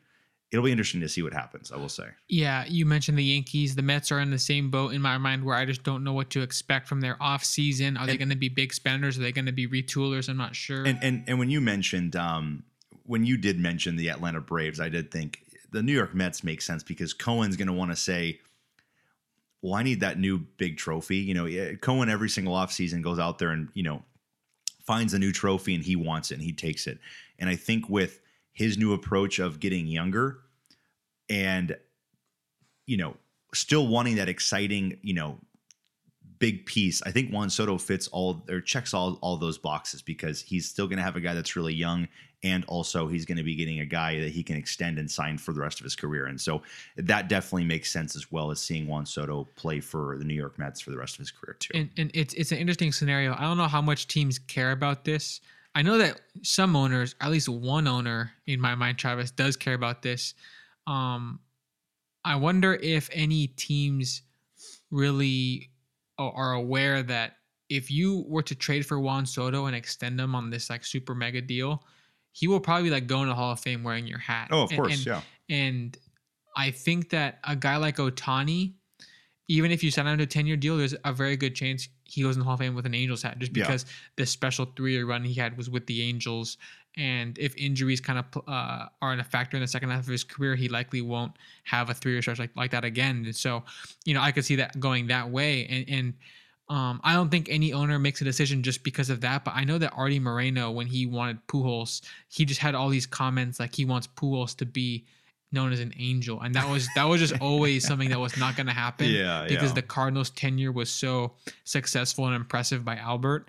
it'll be interesting to see what happens, I will say. Yeah, you mentioned the Yankees. The Mets are in the same boat in my mind where I just don't know what to expect from their off season. Are they going to be big spenders? Are they going to be retoolers? I'm not sure. And and and when you mentioned um when you did mention the Atlanta Braves, I did think the New York Mets make sense because Cohen's going to want to say, "Well, I need that new big trophy." You know, Cohen every single offseason goes out there and you know finds a new trophy and he wants it and he takes it. And I think with his new approach of getting younger and you know still wanting that exciting, you know, big piece. I think Juan Soto fits all or checks all all those boxes because he's still going to have a guy that's really young, and also he's going to be getting a guy that he can extend and sign for the rest of his career. And so that definitely makes sense as well as seeing Juan Soto play for the New York Mets for the rest of his career too. and, and it's it's an interesting scenario. I don't know how much teams care about this. I know that some owners, at least one owner in my mind, Travis, does care about this. Um, I wonder if any teams really are are aware that if you were to trade for Juan Soto and extend him on this like super mega deal, he will probably like go in the Hall of Fame wearing your hat. oh, of And- course, and yeah. and I think that a guy like Ohtani, even if you sign him to a 10 year deal, there's a very good chance he goes in the Hall of Fame with an Angels hat just Yeah. because the special three year run he had was with the Angels. And if injuries kind of uh, are a factor in the second half of his career, he likely won't have a three year stretch like, like that again. And so, you know, I could see that going that way. And, and um, I don't think any owner makes a decision just because of that. But I know that Arte Moreno, when he wanted Pujols, he just had all these comments like he wants Pujols to be known as an angel, and that was that was just always something that was not going to happen. (laughs) Yeah, because yeah. the Cardinals' tenure was so successful and impressive by Albert.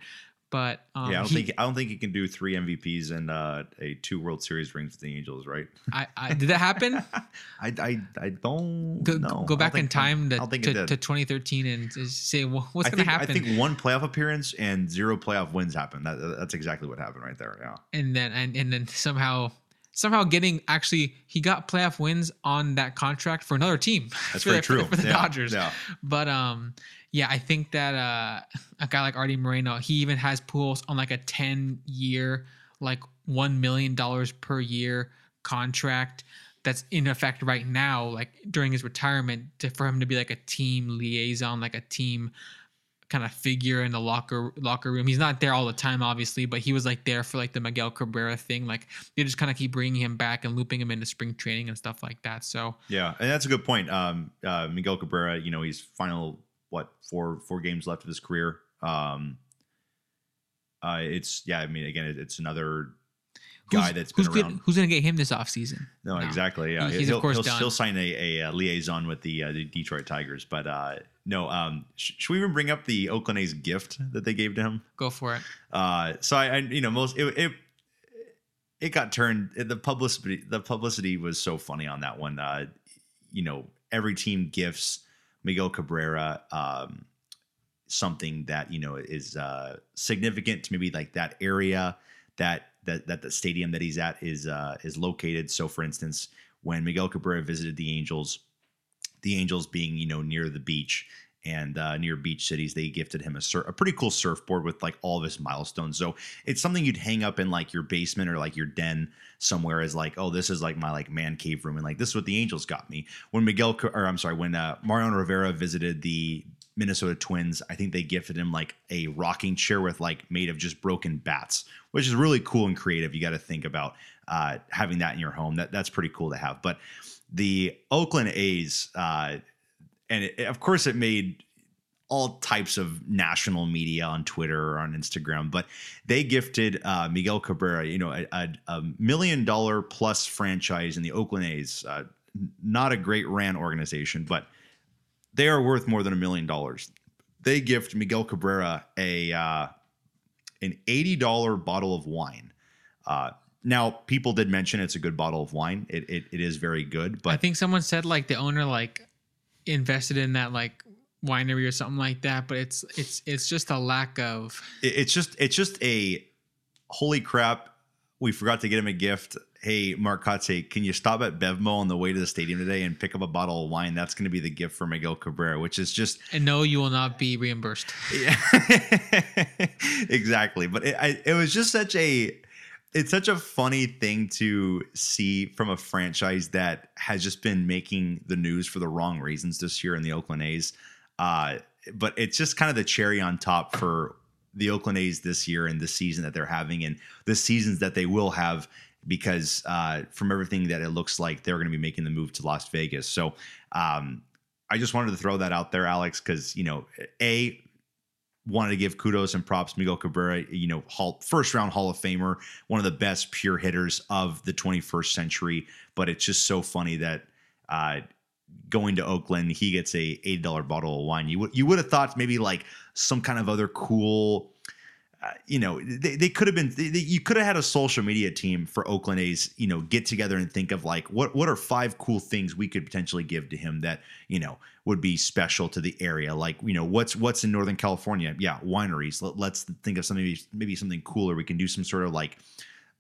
But um, yeah, I don't he- think I don't think he can do three MVPs and uh, a two World Series rings with the Angels, right? I, I did that happen. (laughs) I, I, I don't Go, know. go back in time to, to, to 2013 and say well, what's going to happen. I think one playoff appearance and zero playoff wins happened. That, that's exactly what happened right there. Yeah. and then and, and then somehow somehow getting actually he got playoff wins on that contract for another team. (laughs) That's for very the, true. for the, Yeah, Dodgers. Yeah. But um, yeah, I think that uh, a guy like Arte Moreno, he even has Pujols on like a ten year, like one million dollars per year contract that's in effect right now, like during his retirement, to, for him to be like a team liaison, like a team kind of figure in the locker locker room. He's not there all the time, obviously, but he was like there for like the Miguel Cabrera thing. Like they just kind of keep bringing him back and looping him into spring training and stuff like that. So Yeah, and that's a good point. Um, uh, Miguel Cabrera, you know, he's final what four four games left of his career. Um, uh, it's yeah, I mean, again, it, it's another guy who's, that's who's been good- around. who's gonna get him this offseason? No, No. exactly. Yeah, he, he's he'll, course he'll, done. he'll sign a, a, uh liaison with the uh, the Detroit Tigers. But uh, no, um, sh- should we even bring up the Oakland A's gift that they gave to him? Go for it. Uh, so I, I you know, most it, it it got turned. The publicity the publicity was so funny on that one. Uh, you know, every team gifts Miguel Cabrera um, something that you know is uh, significant to maybe like that area that that that the stadium that he's at is uh, is located. So, for instance, when Miguel Cabrera visited the Angels, the Angels being you know near the beach and uh, near beach cities, they gifted him a, sur- a pretty cool surfboard with like all of his milestones. So it's something you'd hang up in like your basement or like your den somewhere as like, oh, this is like my like man cave room, and like this is what the Angels got me when Miguel, or I'm sorry, when uh, Mariano Rivera visited the Minnesota Twins, I think they gifted him like a rocking chair with like made of just broken bats, which is really cool and creative. You got to think about uh, having that in your home. That that's pretty cool to have. But the Oakland A's. Uh, and it, of course it made all types of national media on Twitter or on Instagram, but they gifted uh, Miguel Cabrera, you know, a, a, a, million dollar plus franchise in the Oakland A's. Uh, not a great ran organization, but they are worth more than a million dollars. They gift Miguel Cabrera a uh, an eighty dollar bottle of wine. Now, people did mention it's a good bottle of wine. It, it, it is very good, but I think someone said like the owner like invested in that like winery or something like that but it's it's it's just a lack of it's just it's just a holy crap we forgot to get him a gift. Hey mark Kotsay, can you stop at bevmo on the way to the stadium today and pick up a bottle of wine? That's going to be the gift for miguel cabrera which is just and no you will not be reimbursed. Yeah (laughs) exactly but it, I, it was just such a it's such a funny thing to see from a franchise that has just been making the news for the wrong reasons this year in the Oakland A's. Uh, but it's just kind of the cherry on top for the Oakland A's this year and the season that they're having and the seasons that they will have because uh, from everything that it looks like they're going to be making the move to Las Vegas. So um, I just wanted to throw that out there, Alex, because you know, a wanted to give kudos and props Miguel Cabrera, you know, hall, first round Hall of Famer, one of the best pure hitters of the 21st century. But it's just so funny that uh, going to Oakland, he gets a eight dollar bottle of wine. You would you would have thought maybe like some kind of other cool uh, you know, they, they could have been. They, you could have had a social media team for Oakland A's. You know, get together and think of like what what are five cool things we could potentially give to him that you know would be special to the area. Like you know, what's what's in Northern California? Yeah, wineries. Let, us think of something maybe something cooler. We can do some sort of like.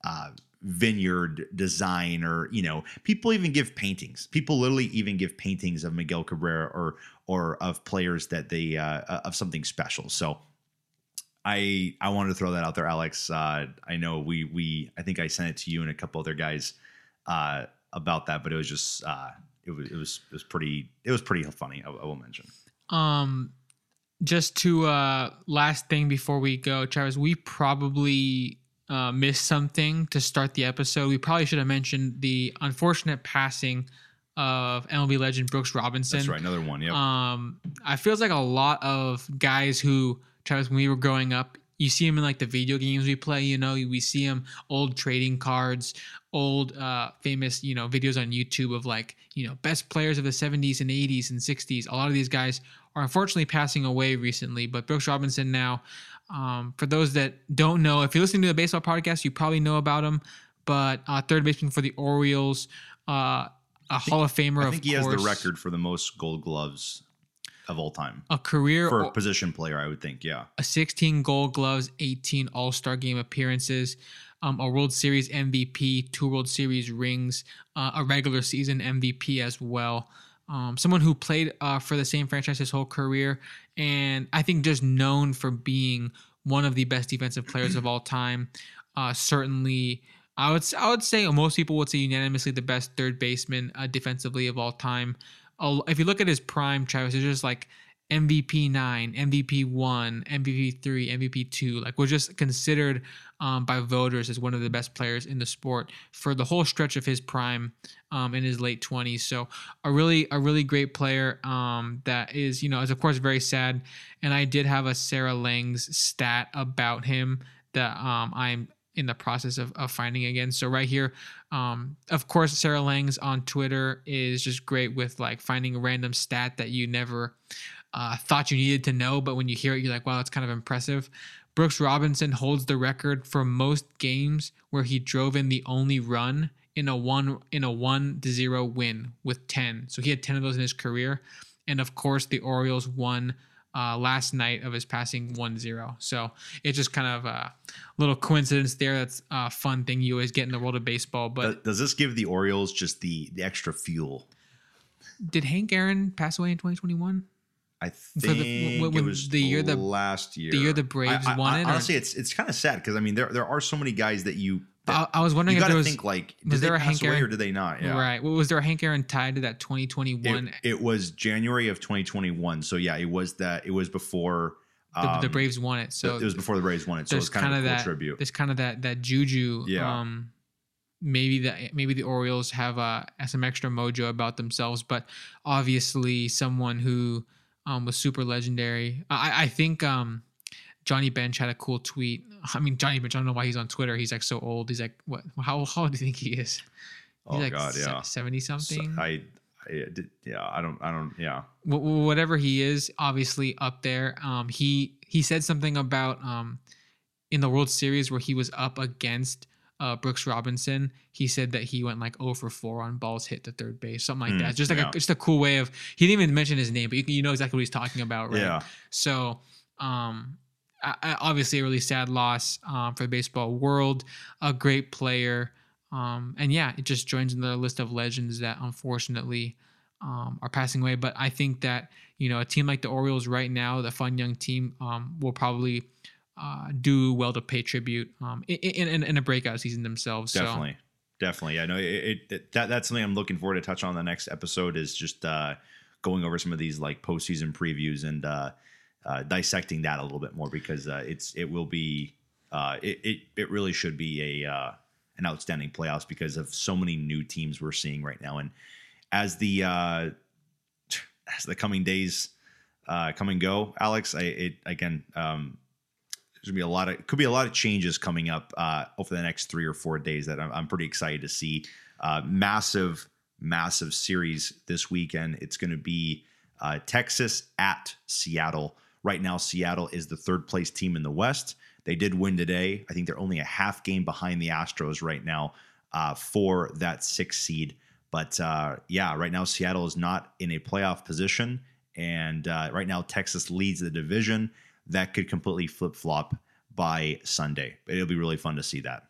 Uh, vineyard design or you know people even give paintings people literally even give paintings of miguel cabrera or or of players that they uh, of something special so I I wanted to throw that out there, Alex. Uh, I know we we I think I sent it to you and a couple other guys uh, about that, but it was just uh, it was it was it was pretty it was pretty funny. I, I will mention. Um, just to uh, last thing before we go, Travis, we probably uh, missed something to start the episode. We probably should have mentioned the unfortunate passing of MLB legend Brooks Robinson. That's right, another one. Yeah. Um, I feels like a lot of guys who Travis, when we were growing up, you see him in like the video games we play. You know, we see him old trading cards, old uh, famous you know videos on YouTube of like you know best players of the 70s and 80s and 60s. A lot of these guys are unfortunately passing away recently, but Brooks Robinson now. Um, for those that don't know, if you're listening to the baseball podcast, you probably know about him. But uh, third baseman for the Orioles, uh, a think, Hall of Famer. I think he course. has the record for the most Gold Gloves of all time. A career for a position player, I would think. Yeah, a 16 Gold Gloves, 18 All Star Game appearances, um, a World Series MVP, two World Series rings, uh, a regular season MVP as well. Um, someone who played uh, for the same franchise his whole career, and I think just known for being one of the best defensive players of all time. Uh, certainly. I would I would say most people would say unanimously the best third baseman uh, defensively of all time if you look at his prime, Travis, it's just like MVP nine, MVP one, MVP three, MVP two. Like was just considered um, by voters as one of the best players in the sport for the whole stretch of his prime um, in his late twenties. So a really a really great player um, that is you know is of course very sad. And I did have a Sarah Langs stat about him that um, I'm in the process of, of finding again. So right here, um, of course, Sarah Langs on Twitter is just great with like finding a random stat that you never uh, thought you needed to know, but when you hear it, you're like, wow, that's kind of impressive. Brooks Robinson holds the record for most games where he drove in the only run in a one in a one to zero win with ten. So he had ten of those in his career, and of course the Orioles won uh, last night of his passing 1-0. So it's just kind of a little coincidence there. That's a fun thing you always get in the world of baseball. But does this give the Orioles just the the extra fuel? Did Hank Aaron pass away in 2021? I the- think when- it was the year the- last year. the year the Braves I- I- won it, or- Honestly, it's it's kind of sad because I mean there there are so many guys that you I, I was wondering you if there was think like was did they there a Hank Aaron- or did they not? Yeah. right. Well, was there a Hank Aaron tied to that 2021 It, it was January of 2021. So yeah, it was that. It was before the, the um, Braves won it? So it was before the Braves won it. So it's kind of a kinda cool that tribute. there's kind of that that juju. Yeah. Um, maybe the maybe the Orioles have uh some extra mojo about themselves, but obviously someone who um was super legendary. I I think um Johnny Bench had a cool tweet. I mean Johnny Bench. I don't know why he's on Twitter. He's like so old. He's like what? How how old do you think he is? He's oh like God, yeah. seventy So something. I, I did, yeah, I don't, I don't, yeah. wh- whatever he is, obviously up there. Um, he he said something about um, in the World Series where he was up against uh, Brooks Robinson. He said that he went like 0 for 4 on balls hit to third base, something like Hmm, that. Just like yeah. a, just a cool way of. He didn't even mention his name, but you, you know exactly what he's talking about, right? Yeah. So, um, I, I- obviously a really sad loss um, for the baseball world. A great player, um, and yeah, it just joins in the list of legends that unfortunately um, are passing away. But I think that you know a team like the Orioles right now, the fun young team, um, will probably uh, do well to pay tribute um, in, in, in a breakout season themselves. Definitely. Definitely. I know it, it, it that that's something I'm looking forward to touch on the next episode is just uh going over some of these like postseason previews and uh, uh dissecting that a little bit more because uh it's it will be uh it it, it really should be a uh an outstanding playoffs because of so many new teams we're seeing right now and as the uh (tsk) as the coming days uh come and go alex i it again um there's gonna be a lot of could be a lot of changes coming up over the next three or four days that I'm, I'm pretty excited to see. Massive, massive series this weekend. It's going to be uh, Texas at Seattle. Right now, Seattle is the third place team in the West. They did win today. I think they're only a half game behind the Astros right now uh, for that sixth seed. But uh, yeah, right now Seattle is not in a playoff position, and uh, right now Texas leads the division that could completely flip flop by Sunday. It'll be really fun to see that.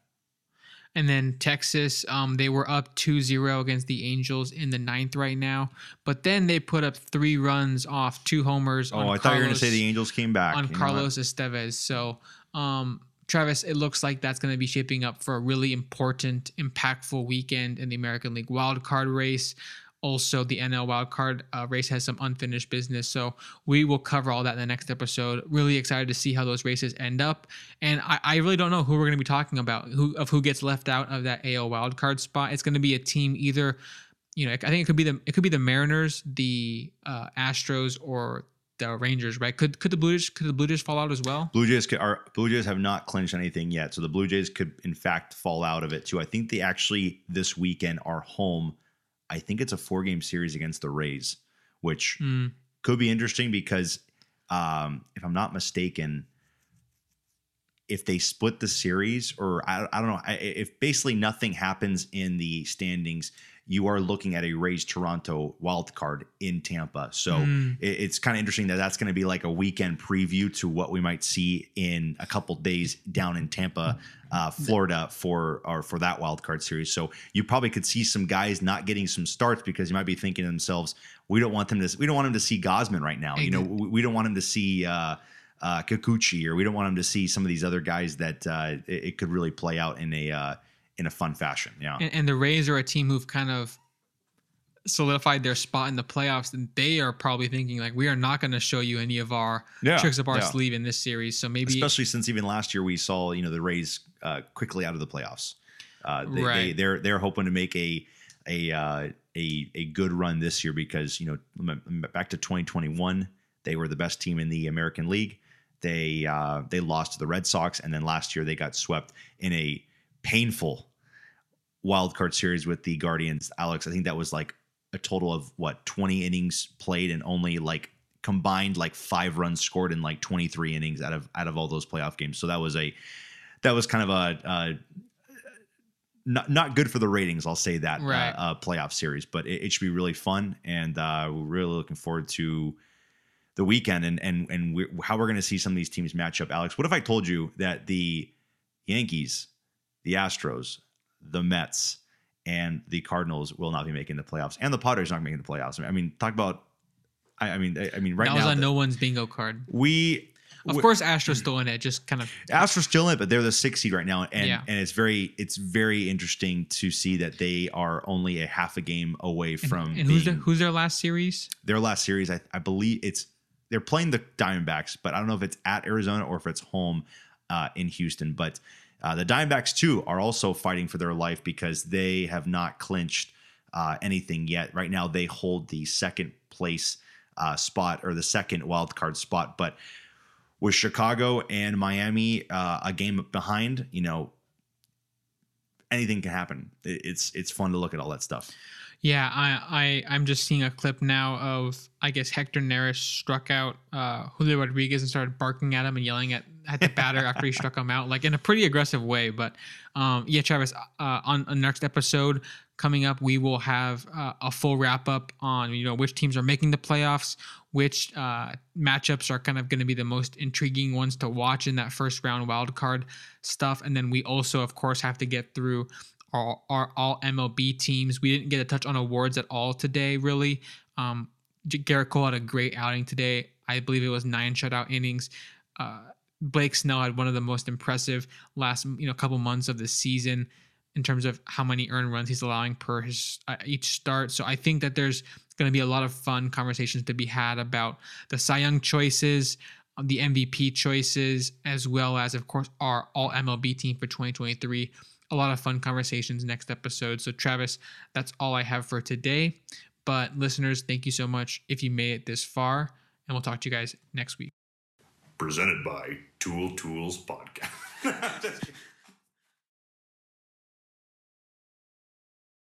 And then Texas, um, they were up 2-0 against the Angels in the ninth right now, but then they put up three runs off two homers. Oh, on I thought you were going to say the Angels came back. on You? Carlos Estevez. So, um, Travis, it looks like that's going to be shaping up for a really important, impactful weekend in the American League wild card race. Also, the NL wild card uh, race has some unfinished business, so we will cover all that in the next episode. Really excited to see how those races end up, and I, I really don't know who we're going to be talking about, who of who gets left out of that AL wild card spot. It's going to be a team either, you know, I think it could be the it could be the Mariners, the uh, Astros, or the Rangers, right? Could could the Blue Jays could the Blue Jays fall out as well? Blue Jays could, are Blue Jays have not clinched anything yet, so the Blue Jays could in fact fall out of it too. I think they actually this weekend are home. I think it's a four game series against the Rays, which Hmm. could be interesting because um, if I'm not mistaken, if they split the series, or I, I don't know, if basically nothing happens in the standings, you are looking at a raised Toronto wild card in Tampa. So Hmm. it- it's kind of interesting that that's going to be like a weekend preview to what we might see in a couple days down in Tampa, uh, Florida for or for that wild card series. So you probably could see some guys not getting some starts because you might be thinking to themselves, we don't want them to we don't want them to see Gausman right now. You know, we, we don't want him to see. Uh, uh, Kikuchi, or we don't want him to see some of these other guys that uh, it, it could really play out in a uh, in a fun fashion. Yeah, And, and the Rays are a team who've kind of solidified their spot in the playoffs, and they are probably thinking like, we are not going to show you any of our Yeah, tricks up our yeah. sleeve in this series. So maybe especially since even last year we saw you know the Rays uh, quickly out of the playoffs. Uh, they, they Right. they're they're hoping to make a a uh, a a good run this year because you know back to 2021 they were the best team in the American League. They uh, they lost to the Red Sox and then last year they got swept in a painful wild card series with the Guardians. Alex, I think that was like a total of what 20 innings played and only like combined like five runs scored in like 23 innings out of out of all those playoff games. So that was a that was kind of a uh, not not good for the ratings. I'll say that Right. uh, uh, playoff series, but it, it should be really fun, and uh, we're really looking forward to the weekend and and and we how we're going to see some of these teams match up. Alex, what if I told you that the Yankees, the Astros, the Mets, and the Cardinals will not be making the playoffs, and the Padres not making the playoffs. I mean, talk about. I, I mean, I, I mean, right that now was on the- no one's bingo card. we Of we- course, Astros still in it. Just kind of Astros still in it, but they're the sixth seed right now, and Yeah. and it's very it's very interesting to see that they are only a half a game away from and who's their, who's their last series? their last series. I, I believe it's they're playing the Diamondbacks, but I don't know if it's at Arizona or if it's home uh, in Houston. But uh, the Diamondbacks too are also fighting for their life because they have not clinched uh, anything yet. Right now, they hold the second place uh, spot or the second wild card spot, but with Chicago and Miami uh, a game behind, you know, anything can happen. It's it's fun to look at all that stuff. Yeah, I, I I'm just seeing a clip now of I guess Hector Neris struck out uh, Julio Rodriguez and started barking at him and yelling at, at the batter after he struck him out, like in a pretty aggressive way. But um, yeah, Travis, uh, on the next episode coming up, we will have uh, a full wrap up on you know which teams are making the playoffs, which uh, matchups are kind of going to be the most intriguing ones to watch in that first round wild card stuff, and then we also of course have to get through our, our all MLB teams. We didn't get a touch on awards at all today, really. Um, Gerrit Cole had a great outing today. I believe it was nine shutout innings. Uh, Blake Snell had one of the most impressive last you know couple months of the season in terms of how many earned runs he's allowing per his uh, each start. So I think that there's going to be a lot of fun conversations to be had about the Cy Young choices, uh, the MVP choices, as well as of course our All MLB team for 2023 a lot of fun conversations next episode. So, Travis, that's all I have for today. But, listeners, thank you so much if you made it this far, and we'll talk to you guys next week. presented by Tool Tools Podcast. (laughs)